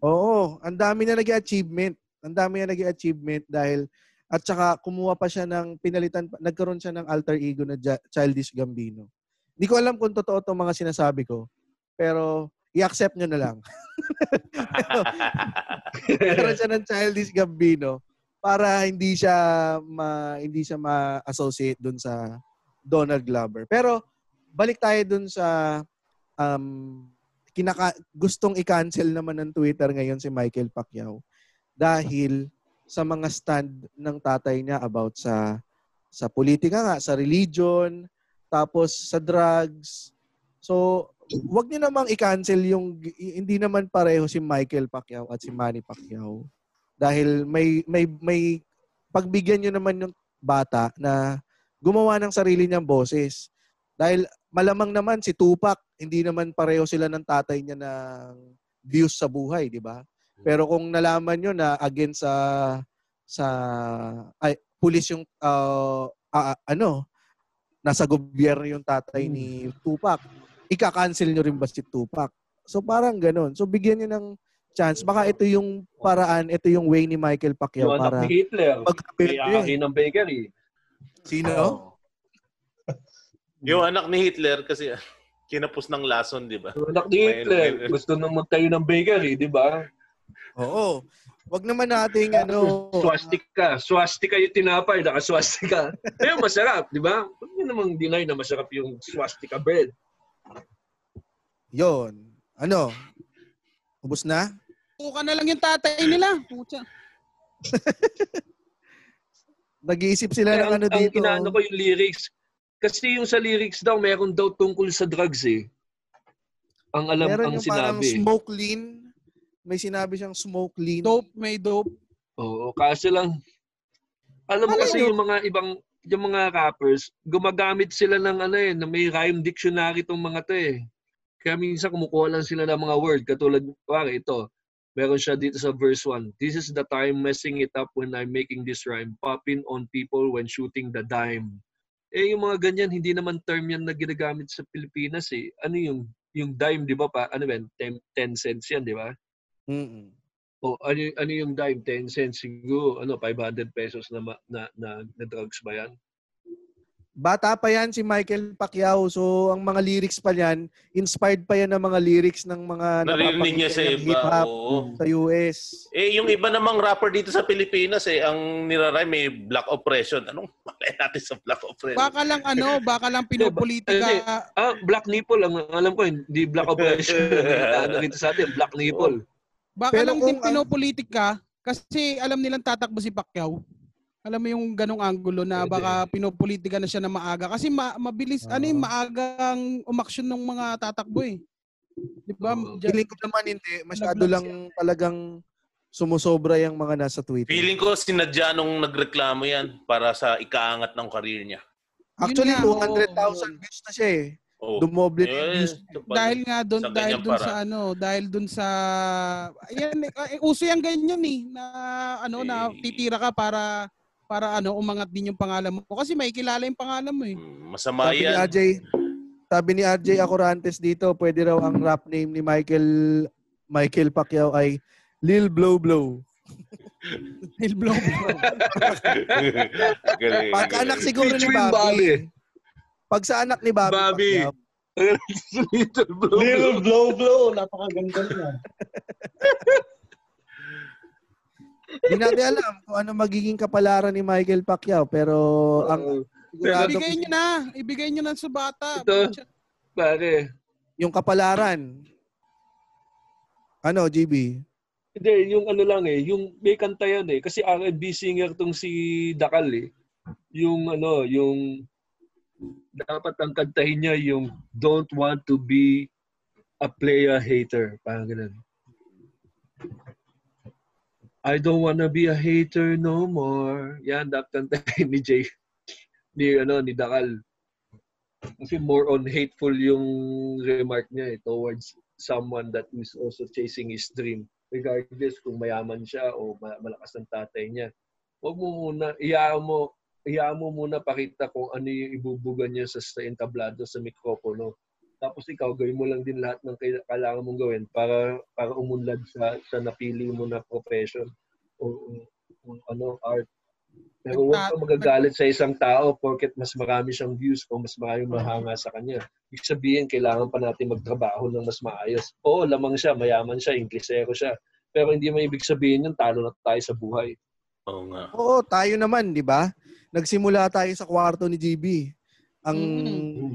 oo, ang dami na naging achievement. Ang dami na naging achievement dahil at saka kumuha pa siya ng pinalitan, nagkaroon siya ng alter ego na Childish Gambino. Hindi ko alam kung totoo itong mga sinasabi ko. Pero i-accept nyo na lang. Nagkaroon siya ng Childish Gambino para hindi siya ma, hindi siya ma-associate dun sa Donald Glover. Pero balik tayo dun sa um, kinaka gustong i-cancel naman ng Twitter ngayon si Michael Pacquiao dahil sa mga stand ng tatay niya about sa sa politika nga, sa religion, tapos sa drugs. So, wag niyo namang i-cancel yung hindi naman pareho si Michael Pacquiao at si Manny Pacquiao. Dahil may may may pagbigyan niyo naman yung bata na gumawa ng sarili niyang boses. Dahil malamang naman si Tupac, hindi naman pareho sila ng tatay niya ng views sa buhay, di ba? Pero kung nalaman nyo na against sa sa ay pulis yung uh, ah, ano nasa gobyerno yung tatay ni Tupac, ika-cancel nyo rin ba si Tupac? So parang ganun. So bigyan niyo ng chance. Baka ito yung paraan, ito yung way ni Michael Pacquiao Yung anak para ni Hitler. May ng bakery. Sino? yung anak ni Hitler kasi kinapos ng lason, di ba? Yung anak ni Hitler. Gusto nang magtayo ng bakery, di ba? Oo. Wag naman nating ano, Swastika. Swastika yung tinapay. Naka-swastika. Pero masarap, di ba? Huwag niyo namang deny na masarap yung swastika bread. yon. Ano? Ubus na? Buka na lang yung tatay nila. Pucha. Nag-iisip sila Kaya ng ang, ano ang dito. inaano ko yung lyrics. Kasi yung sa lyrics daw, meron daw tungkol sa drugs eh. Ang alam, Meron ang yung parang sinabi. smoke lean. May sinabi siyang smoke lean. Dope, may dope. Oo, kaso lang, alam mo kasi yung mga ibang, yung mga rappers, gumagamit sila ng ano eh, na may rhyme dictionary tong mga to eh. Kaya minsan kumukuha lang sila ng mga word, katulad, pare ito, meron siya dito sa verse 1. This is the time messing it up when I'm making this rhyme, popping on people when shooting the dime. Eh, yung mga ganyan, hindi naman term yan na ginagamit sa Pilipinas eh. Ano yung, yung dime, di ba pa? Ano ba yan? 10, 10 cents yan, di ba? Mm-mm. O ano, y- ano yung dime? 10 cents siguro. Ano, 500 pesos na, ma- na, na, na drugs ba yan? Bata pa yan si Michael Pacquiao. So, ang mga lyrics pa yan, inspired pa yan ng mga lyrics ng mga Narinig niya sa iba. hip-hop Oo. sa US. Eh, yung iba namang rapper dito sa Pilipinas, eh, ang niraray may black oppression. Anong malay natin sa black oppression? Baka lang ano, baka lang Hindi, pinopolitika. Ah, black nipple. Ang alam ko, hindi black operation. ano rito sa atin, black nipple. Baka Pero lang din ang- pinopolitika kasi alam nilang tatakbo si Pacquiao. Alam mo yung ganong angulo na baka pinopolitika na siya na maaga. Kasi ma- mabilis, ano yung Oo. maagang umaksyon ng mga tatakbo eh. Di ba? Diyan- Feeling ko naman hindi. Masyado lang talagang sumusobra yung mga nasa Twitter. Feeling ko sinadya nung nagreklamo yan para sa ikaangat ng karir niya. Actually, Yun nga, 200,000 views na siya eh. Oh. Dumoble na Eh, dahil nga doon Sa dahil doon sa ano dahil doon sa ayan eh, uso yung ganyan eh na ano na Eh. titira ka para para ano umangat din yung pangalan mo kasi may kilala yung pangalan mo eh Hmm, Masama Sabi ni yan. RJ, sabi ni RJ Acorantes dito, pwede raw ang rap name ni Michael Michael Pacquiao ay Lil Blow Blow. Lil Blow Blow. Galing, Pag anak galing. siguro ni Bobby. Pag sa anak ni Bobby, Bobby. Pacquiao, Little blow. Little blow blow. Napakaganda niya. Hindi natin alam kung ano magiging kapalaran ni Michael Pacquiao pero ang sigurado ibigay nyo na ibigay nyo na sa bata Ito. Pare. yung kapalaran ano GB Hindi, yung ano lang eh, yung may kanta yan eh. Kasi R&B singer tong si Dakal eh. Yung ano, yung dapat ang kantahin niya yung Don't Want to Be a Player Hater. Parang ganun. I don't wanna be a hater no more. Yan, dapat kantahin ni Jay. Ni, ano, ni Dakal. Kasi more on hateful yung remark niya eh, towards someone that is also chasing his dream regardless kung mayaman siya o ma- malakas ng tatay niya. Huwag mo muna, iyaan mo, hayaan mo muna pakita kung ano yung ibubuga niya sa, sa entablado sa mikropono. Tapos ikaw, gawin mo lang din lahat ng kaila- kailangan mong gawin para para umunlad sa, sa napili mo na profession o, o, o ano, art. Pero huwag ka magagalit sa isang tao porket mas marami siyang views o mas marami mahanga sa kanya. Ibig sabihin, kailangan pa natin magtrabaho ng mas maayos. Oo, lamang siya, mayaman siya, inglesero siya. Pero hindi mo ibig sabihin yun, talo na tayo sa buhay. Oo nga. Oo, tayo naman, di ba? Nagsimula tayo sa kwarto ni GB. Ang Mm.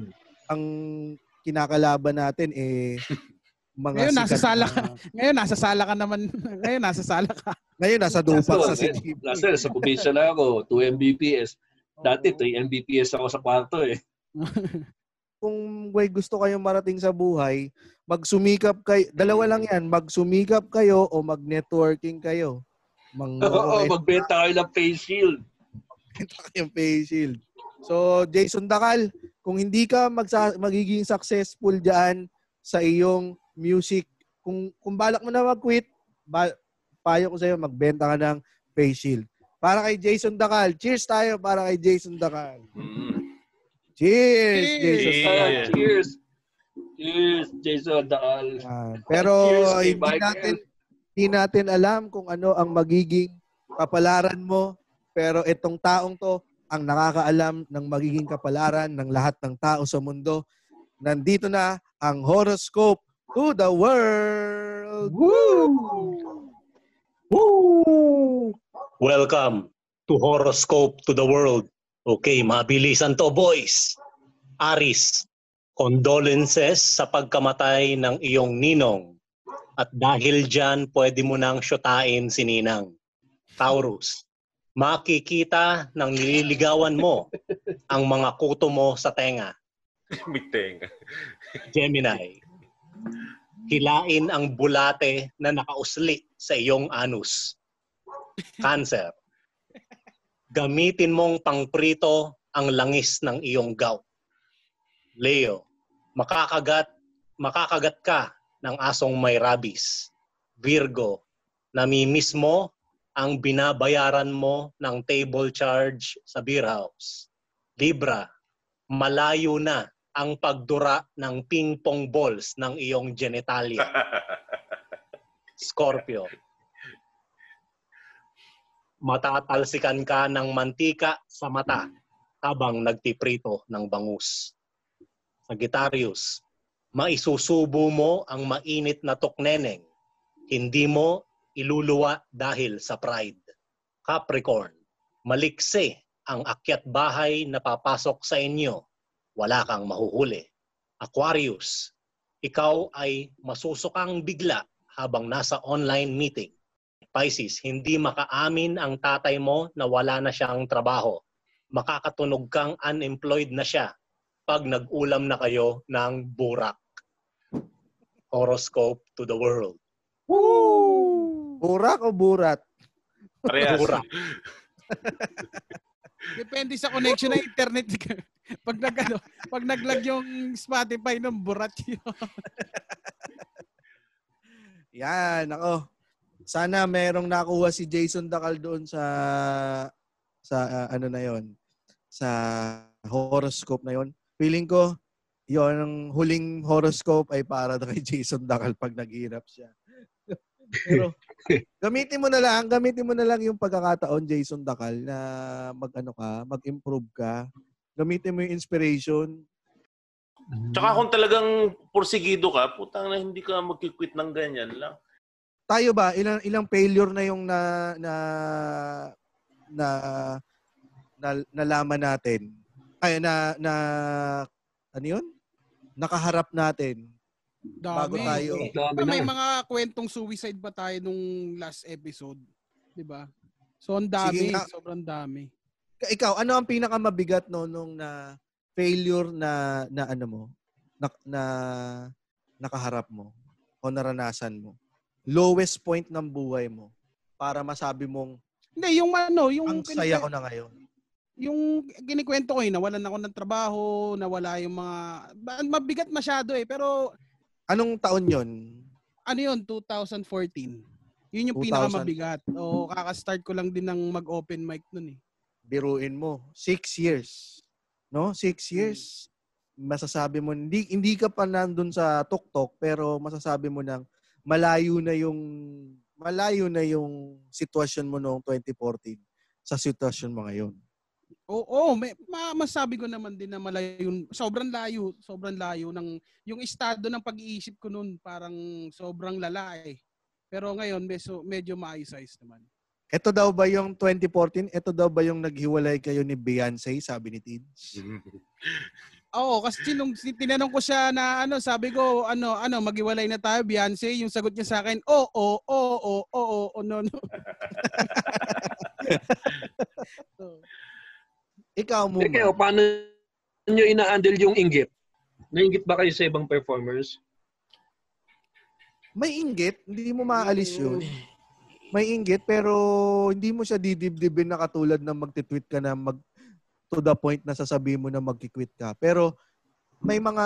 ang kinakalaban natin eh mga Ngayon, nasa sikat sala na- Ngayon, nasa sala ka naman. Ngayon, nasa sala ka. Ngayon, nasa dupak sa si eh, GB. Last year, sa probinsya lang ako, 2 Mbps. Dati, 3 Mbps ako sa kwarto eh. Kung may gusto kayong marating sa buhay, magsumikap kayo. Dalawa lang yan. Magsumikap kayo o mag-networking kayo. Mang Oo, magbenta kayo ng face shield. yung face shield. So, Jason Dakal, kung hindi ka magsa- magiging successful diyan sa iyong music, kung kung balak mo na mag-quit, ba- payo ko sa iyo magbenta ka ng face shield. Para kay Jason Dakal. Cheers tayo para kay Jason Dakal. Mm. Cheers, Cheers! Jason Ah, Dakal. Yeah. cheers! Cheers, Jason Daal. Yan. Pero Cheers hindi Michael. natin hindi natin alam kung ano ang magiging kapalaran mo. Pero itong taong to ang nakakaalam ng magiging kapalaran ng lahat ng tao sa mundo. Nandito na ang horoscope to the world. Woo! Welcome to Horoscope to the World. Okay, mabilisan to boys. Aris, condolences sa pagkamatay ng iyong ninong. At dahil dyan, pwede mo nang syutain si Ninang. Taurus, makikita ng nililigawan mo ang mga kuto mo sa tenga. Biteng. Gemini, hilain ang bulate na nakausli sa iyong anus. Cancer, gamitin mong pangprito ang langis ng iyong gout. Leo, makakagat, makakagat ka ng asong may rabies. Virgo, namimiss mo ang binabayaran mo ng table charge sa beer house. Libra, malayo na ang pagdura ng ping-pong balls ng iyong genitalia. Scorpio. Matatalsikan ka ng mantika sa mata habang nagtiprito ng bangus. Sagittarius. Maisusubo mo ang mainit na tukneneng. Hindi mo iluluwa dahil sa pride. Capricorn. Maliksi ang akyat bahay na papasok sa inyo wala kang mahuhuli. Aquarius, ikaw ay masusukang bigla habang nasa online meeting. Pisces, hindi makaamin ang tatay mo na wala na siyang trabaho. Makakatunog kang unemployed na siya pag nag-ulam na kayo ng burak. Horoscope to the world. Burak o burat? Parehas. Burak. Depende sa connection ng internet. pag nag ano, pag naglag yung Spotify ng burat yun. Yan, ako. Sana merong nakuha si Jason Dakal doon sa sa ah, ano na yon sa horoscope na yon. Feeling ko yon ang huling horoscope ay para na kay Jason Dakal pag naghirap siya. Pero gamitin mo na lang, gamitin mo na lang yung pagkakataon Jason Dakal na mag-ano ka, mag-improve ka. Gamitin mo yung inspiration. Tsaka kung talagang porsigido ka, putang na hindi ka magkikwit ng ganyan lang. tayo ba ilang ilang failure na yung na na na, na nalaman natin ay na na ano yun nakaharap natin bago Dami. tayo Dami May mga kwentong suicide pa tayo nung last episode. 'Di ba? So, ang dami. Sige. Sobrang dami. ikaw ano ang pinakamabigat no nung na failure na na ano mo na, na nakaharap mo o naranasan mo lowest point ng buhay mo para masabi mong Hindi, yung ano, yung ang saya ko na ngayon yung ginikwento ko eh, nawalan ako ng trabaho, nawala yung mga, ba- mabigat masyado eh, pero anong taon yon ano yun, 2014. Yun yung 2000. pinakamabigat. O, kaka-start ko lang din ng mag-open mic nun eh. biruin mo, six years. No? Six years. Masasabi mo, hindi, hindi ka pa nandun sa tuktok, pero masasabi mo nang malayo na yung malayo na yung sitwasyon mo noong 2014 sa sitwasyon mo ngayon. Oo, may, ma, masabi ko naman din na malayo, sobrang layo, sobrang layo ng yung estado ng pag-iisip ko noon parang sobrang lala eh. Pero ngayon medyo, medyo maayos-ayos naman. Ito daw ba yung 2014? Ito daw ba yung naghiwalay kayo ni Beyonce, sabi ni Tids? Oo, kasi nung si- tinanong ko siya na ano, sabi ko, ano, ano, maghiwalay na tayo, Beyonce, yung sagot niya sa akin, oo, oo, oo, oo, oo, no, no. So, Ikaw mo. Kayo, paano nyo ina-handle yung inggit? Nainggit ba kayo sa ibang performers? May inggit, hindi mo maalis yun. May inggit, pero hindi mo siya didibdibin na katulad na magtitweet ka na mag to the point na sasabihin mo na magkikwit ka. Pero may mga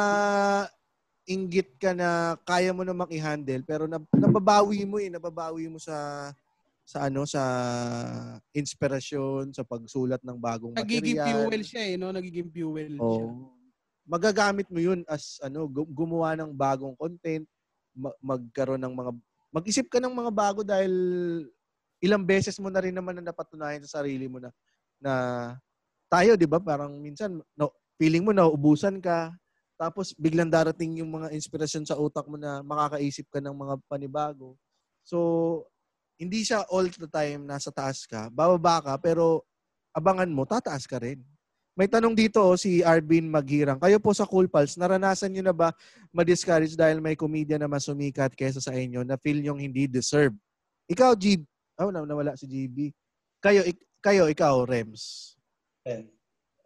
inggit ka na kaya mo namang i-handle pero nab- nababawi mo eh, nababawi mo sa sa ano sa inspirasyon, sa pagsulat ng bagong nagiging material. fuel siya eh, no? Nagiging fuel siya. Oh. Magagamit mo 'yun as ano gu- gumawa ng bagong content, ma- magkaroon ng mga mag-isip ka ng mga bago dahil ilang beses mo na rin naman na napatunayan sa sarili mo na na tayo 'di ba parang minsan no, feeling mo nauubusan ka tapos biglang darating yung mga inspirasyon sa utak mo na makakaisip ka ng mga panibago. So hindi siya all the time nasa taas ka. Bababa ka pero abangan mo tataas ka rin. May tanong dito oh, si Arvin Maghirang. Kayo po sa Cool Pals, naranasan nyo na ba ma-discourage dahil may comedian na mas sumikat kaysa sa inyo na feel yung hindi deserve? Ikaw, G... Oh, na- nawala si GB. Kayo, ik- kayo ikaw, Rems. Yan.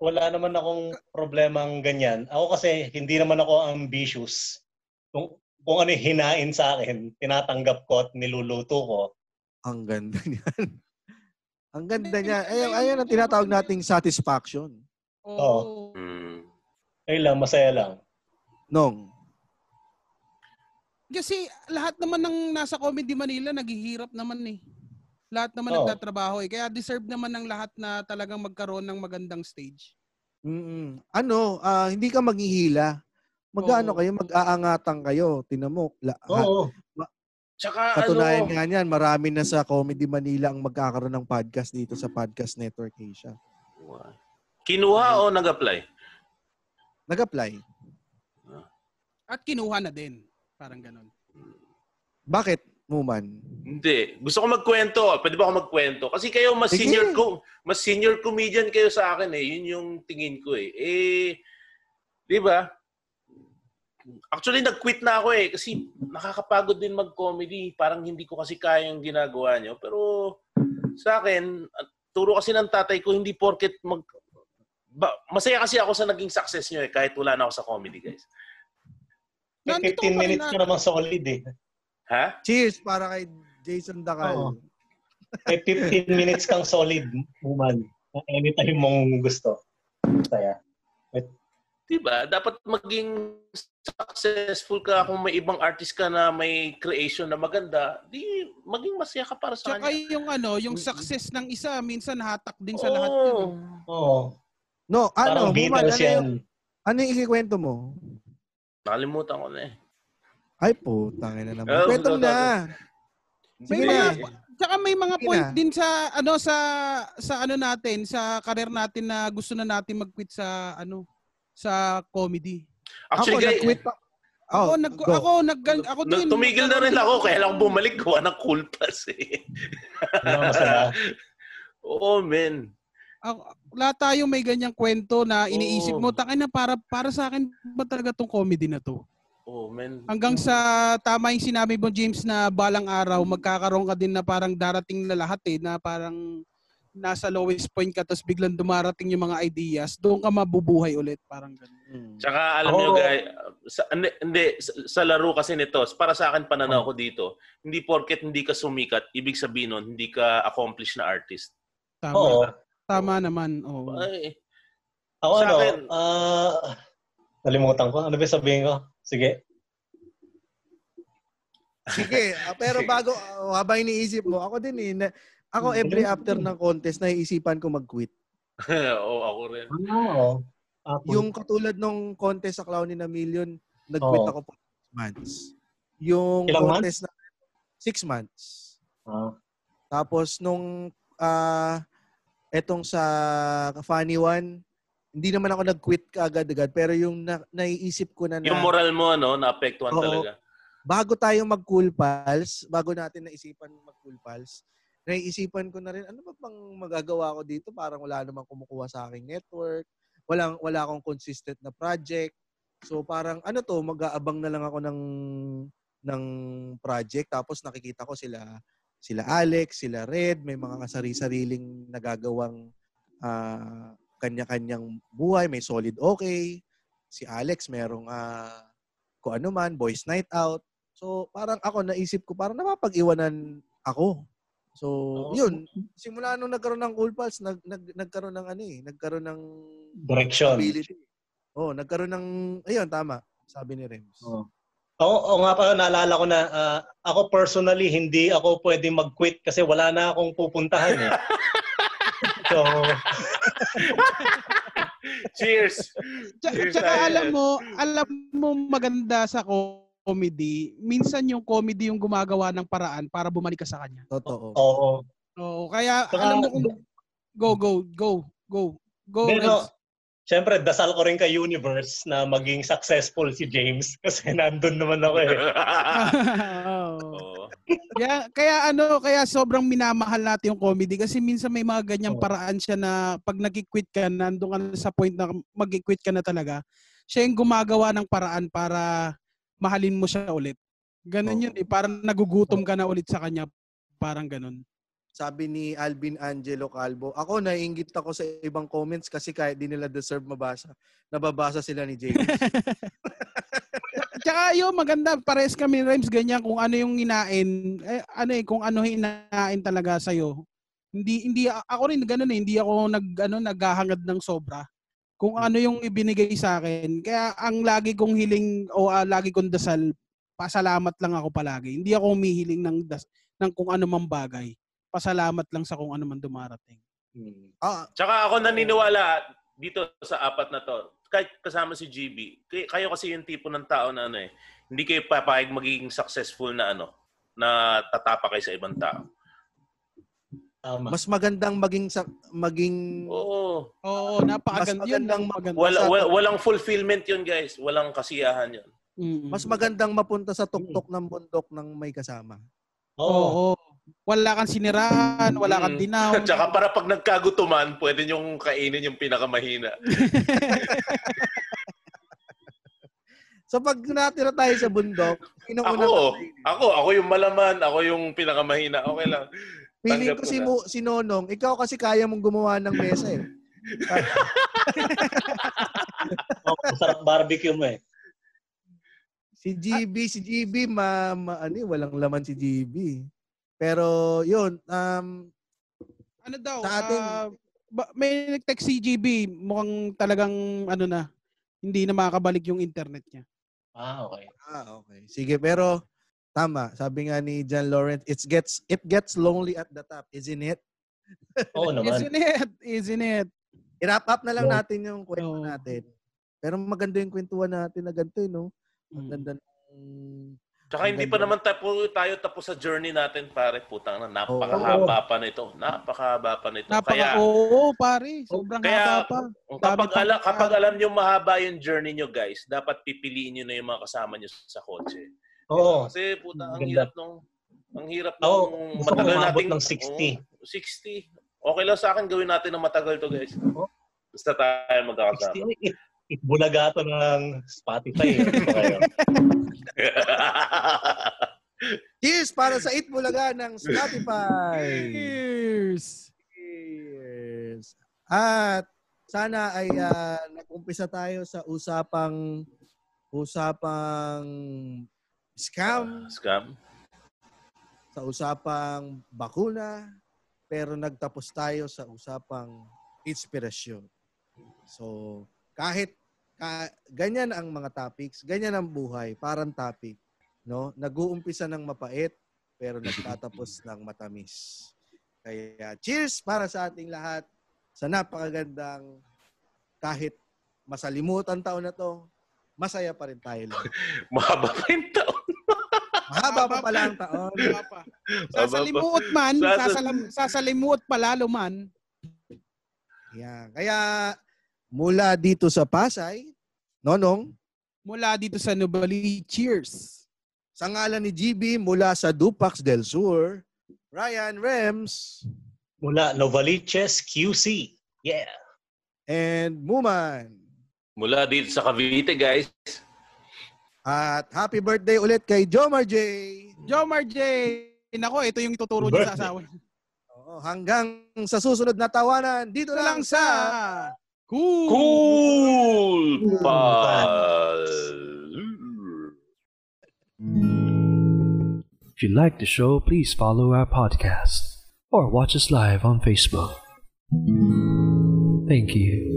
Wala naman akong problemang ganyan. Ako kasi hindi naman ako ambitious. Kung, kung ano hinain sa akin, tinatanggap ko at niluluto ko. Ang ganda niyan. Ang ganda niya. Ayun, ayun ang tinatawag nating satisfaction. Oo. Mm. Ayun lang, masaya lang. Nong. Kasi lahat naman ng nasa Comedy Manila naghihirap naman eh. Lahat naman Oo. nagtatrabaho eh. Kaya deserve naman ng lahat na talagang magkaroon ng magandang stage. Mm-mm. Ano, ah, hindi ka maghihila. Mag-ano Oo. kayo, mag-aangatan kayo. Tinan mo. La, Oo. Tsaka Katunayan ano, nga niyan, marami na sa Comedy Manila ang magkakaroon ng podcast dito sa Podcast Network Asia. kinuha o nag-apply? Nag-apply. At kinuha na din. Parang ganun. Bakit, Muman? Hindi. Gusto ko magkwento. Pwede ba ako magkwento? Kasi kayo mas Sige. senior ko, mas senior comedian kayo sa akin eh. Yun yung tingin ko eh. Eh, di ba? Actually, nag-quit na ako eh. Kasi nakakapagod din mag-comedy. Parang hindi ko kasi kaya yung ginagawa nyo. Pero sa akin, at turo kasi ng tatay ko, hindi porket mag... Ba, masaya kasi ako sa naging success nyo eh. Kahit wala na ako sa comedy, guys. May Nandito 15 ka pa rin minutes na- ka namang solid eh. Ha? Cheers para kay Jason Dakal. Oo. May 15 minutes kang solid, woman. Anytime mong gusto. Saya. Diba? Dapat maging successful ka kung may ibang artist ka na may creation na maganda, di maging masaya ka para sa Tsaka kanya. yung ano, yung success ng isa, minsan hatak din sa lahat yun. eh. Oo. Oo. No, ano, Parang ano yan. yung, ano yung ikikwento mo? Nakalimutan ko na eh. Ay, putang ina naman. Oh, Kwento na. May Sige mga na. Tsaka may mga Sige point na. din sa ano sa sa ano natin, sa career natin na gusto na natin mag-quit sa ano sa comedy. Actually, ako, guys, nag-quit pa. Ako Oh, nag go. ako nag ako din. tumigil na rin ako, kaya lang bumalik gawa ng cool pass eh. Ano? Oo, men. Ako, lahat tayo may ganyang kwento na iniisip Oo. mo, tangin na para para sa akin ba talaga tong comedy na to? Oo, men. Hanggang sa tama yung sinabi mo James na balang araw magkakaroon ka din na parang darating na lahat eh na parang nasa lowest point ka tapos biglang dumarating yung mga ideas, doon ka mabubuhay ulit parang ganun. Hmm. Tsaka alam nyo guys, sa, hindi, hindi, sa, sa laro kasi nito, para sa akin pananaw ko dito, hindi porket hindi ka sumikat, ibig sabihin nun, hindi ka accomplished na artist. Tama. Oo. Tama naman. Oo. Ay, Ako Sa ano, akin- ah, nalimutan ko. Ano ba sabihin ko? Sige. Sige, ah, pero bago, ah, habang iniisip mo, ako din eh, ako every after ng contest, naiisipan ko mag-quit. Oo, ako rin. Oo. Ako, Yung katulad nung contest sa Clown in a Million, nag-quit Oo. ako for six months. Yung Ilang contest na six months. Ah. Tapos nung ah etong sa Funny One, hindi naman ako nag-quit kaagad-agad pero yung na, naiisip ko na na Yung moral mo, no, naapektuhan Oo. talaga. bago tayo mag-cool pals, bago natin naisipan mag-cool pals, naiisipan ko na rin, ano ba bang magagawa ko dito? Parang wala namang kumukuha sa aking network. Walang, wala akong consistent na project. So parang ano to, mag-aabang na lang ako ng ng project. Tapos nakikita ko sila sila Alex, sila Red, may mga kasari-sariling nagagawang ah, kanya-kanyang buhay, may solid okay. Si Alex merong ah, kung ano man, boys night out. So, parang ako naisip ko, parang napapag-iwanan ako. So, Oo. yun. Simula nung nagkaroon ng Cool Pals, nag, nag, nagkaroon ng ano eh, nagkaroon ng Direction. ability. Oh, nagkaroon ng, ayun, tama. Sabi ni Rems. Oo. Oo, oo nga pa, naalala ko na, ah, ako personally, hindi ako pwede mag-quit kasi wala na akong pupuntahan eh. so, Cheers! Tsaka, Cheers tsaka alam mo, alam mo maganda sa comedy, minsan yung comedy yung gumagawa ng paraan para bumalik ka sa kanya. Totoo. oo. Oo, kaya Saka- alam mo kung go go go go go. Pero, Reds. syempre, dasal ko rin kay Universe na maging successful si James kasi nandun naman ako eh. Oo. Oo. Kaya, kaya ano, kaya sobrang minamahal natin yung comedy kasi minsan may mga ganyang paraan siya na pag nag-quit ka, nandun ka na sa point na mag-quit ka na talaga, siya yung gumagawa ng paraan para mahalin mo siya ulit. Ganun Oo. yun eh, parang nagugutom ka na ulit sa kanya, parang ganun. Sabi ni Alvin Angelo Calvo, ako naiingit ako sa ibang comments kasi kahit di nila deserve mabasa, nababasa sila ni James. Tsaka yun, maganda, pares kami rhymes ganyan kung ano yung hinain, eh, ano eh, kung ano hinain talaga sa'yo. Hindi, hindi, ako rin ganun eh, hindi ako nag, ano, naghahangad ng sobra. Kung ano yung ibinigay sa akin. Kaya ang lagi kong hiling o ah, lagi kong dasal, pasalamat lang ako palagi. Hindi ako humihiling ng, das, ng kung ano mang bagay. Pasalamat lang sa kung ano man dumarating. Hmm. ah, Tsaka ako naniniwala dito sa apat na to, kahit kasama si GB, kay- kayo kasi yung tipo ng tao na ano eh, hindi kayo papayag magiging successful na ano, na tatapa kayo sa ibang tao. Tama. mas magandang maging sa, maging Oo. Oo, napakaganda. Mas Yun magandang maganda. Wala, Sa- wala- walang fulfillment yun guys. Walang kasiyahan yun. Mm-mm. mas magandang mapunta sa tuktok ng bundok ng may kasama. Oo. Oo. Wala kang sinirahan, wala kang Mm. dinaw. Tsaka para pag nagkagutuman, pwede niyong kainin yung pinakamahina. So pag natira tayo sa bundok, sino Ako, unang ako, ako yung malaman, ako yung pinakamahina. Okay lang. Tanggap ko si. Mo, si Nonong, ikaw kasi kaya mong gumawa ng mesa eh. Oo, Masarap barbecue mo eh. Si GB, si GB, ma, ma ano, eh, walang laman si GB. Pero yun, um, ano daw, Sa atin- ba- may nag-text si GB, mukhang talagang ano na, hindi na makakabalik yung internet niya. Ah, okay. ah, okay. Sige, pero tama. Sabi nga ni John Lawrence, it gets it gets lonely at the top, isn't it? Oo naman. Isn't it? Isn't it? I-wrap up na lang Oo. natin yung kwento Oo. natin. Pero maganda yung kwentuhan natin na ganito, eh, no? Ang Mm. ganda ng... Tsaka hindi pa naman tapo, tayo tapos sa journey natin, pare. Putang na, napakahaba pa nito. Napakahaba pa nito. Napaka, Kaya, oo, pare. Sobrang Kaya- haba pa. kapag, Dami ala, pa- kapag alam nyo mahaba yung journey nyo, guys, dapat pipiliin nyo na yung mga kasama nyo sa kotse. Oo. Kasi puta, ang Ganda. hirap nung ang hirap nung matagal nating- ng 60. Oo, 60. Okay lang sa akin gawin natin ng matagal to, guys. Oo. Basta tayo magkakasama. 60, it, it bulaga to ng Spotify. eh. Kayo. Cheers para sa Eat Bulaga ng Spotify! Cheers! Cheers! At sana ay ah, nag-umpisa tayo sa usapang usapang scam, Scam. sa usapang bakuna, pero nagtapos tayo sa usapang inspirasyon. So, kahit ka, ganyan ang mga topics, ganyan ang buhay, parang topic, no? Nag-uumpisa ng mapait, pero nagtatapos ng matamis. Kaya cheers para sa ating lahat sa napakagandang kahit masalimutan taon na to, masaya pa rin tayo. Mahaba pa. Mahaba pa pala ang taon. Pa? Sasalimuot man, Sasal- sasalam, sasalimuot pa lalo man. Yan. Kaya mula dito sa Pasay, Nonong, Mula dito sa Nubali, cheers! sa ngalan ni GB mula sa Dupax del Sur, Ryan Rems, Mula Novaliches QC. Yeah. and Muman. Mula dito sa Cavite, guys. At happy birthday ulit kay Jomar J. Jomar J! Nako, ito yung ituturo niyo sa asawa. Oo, hanggang sa susunod na tawanan, dito Ito lang lang sa... sa... Cool! Cool Pal! If you like the show, please follow our podcast or watch us live on Facebook. Thank you.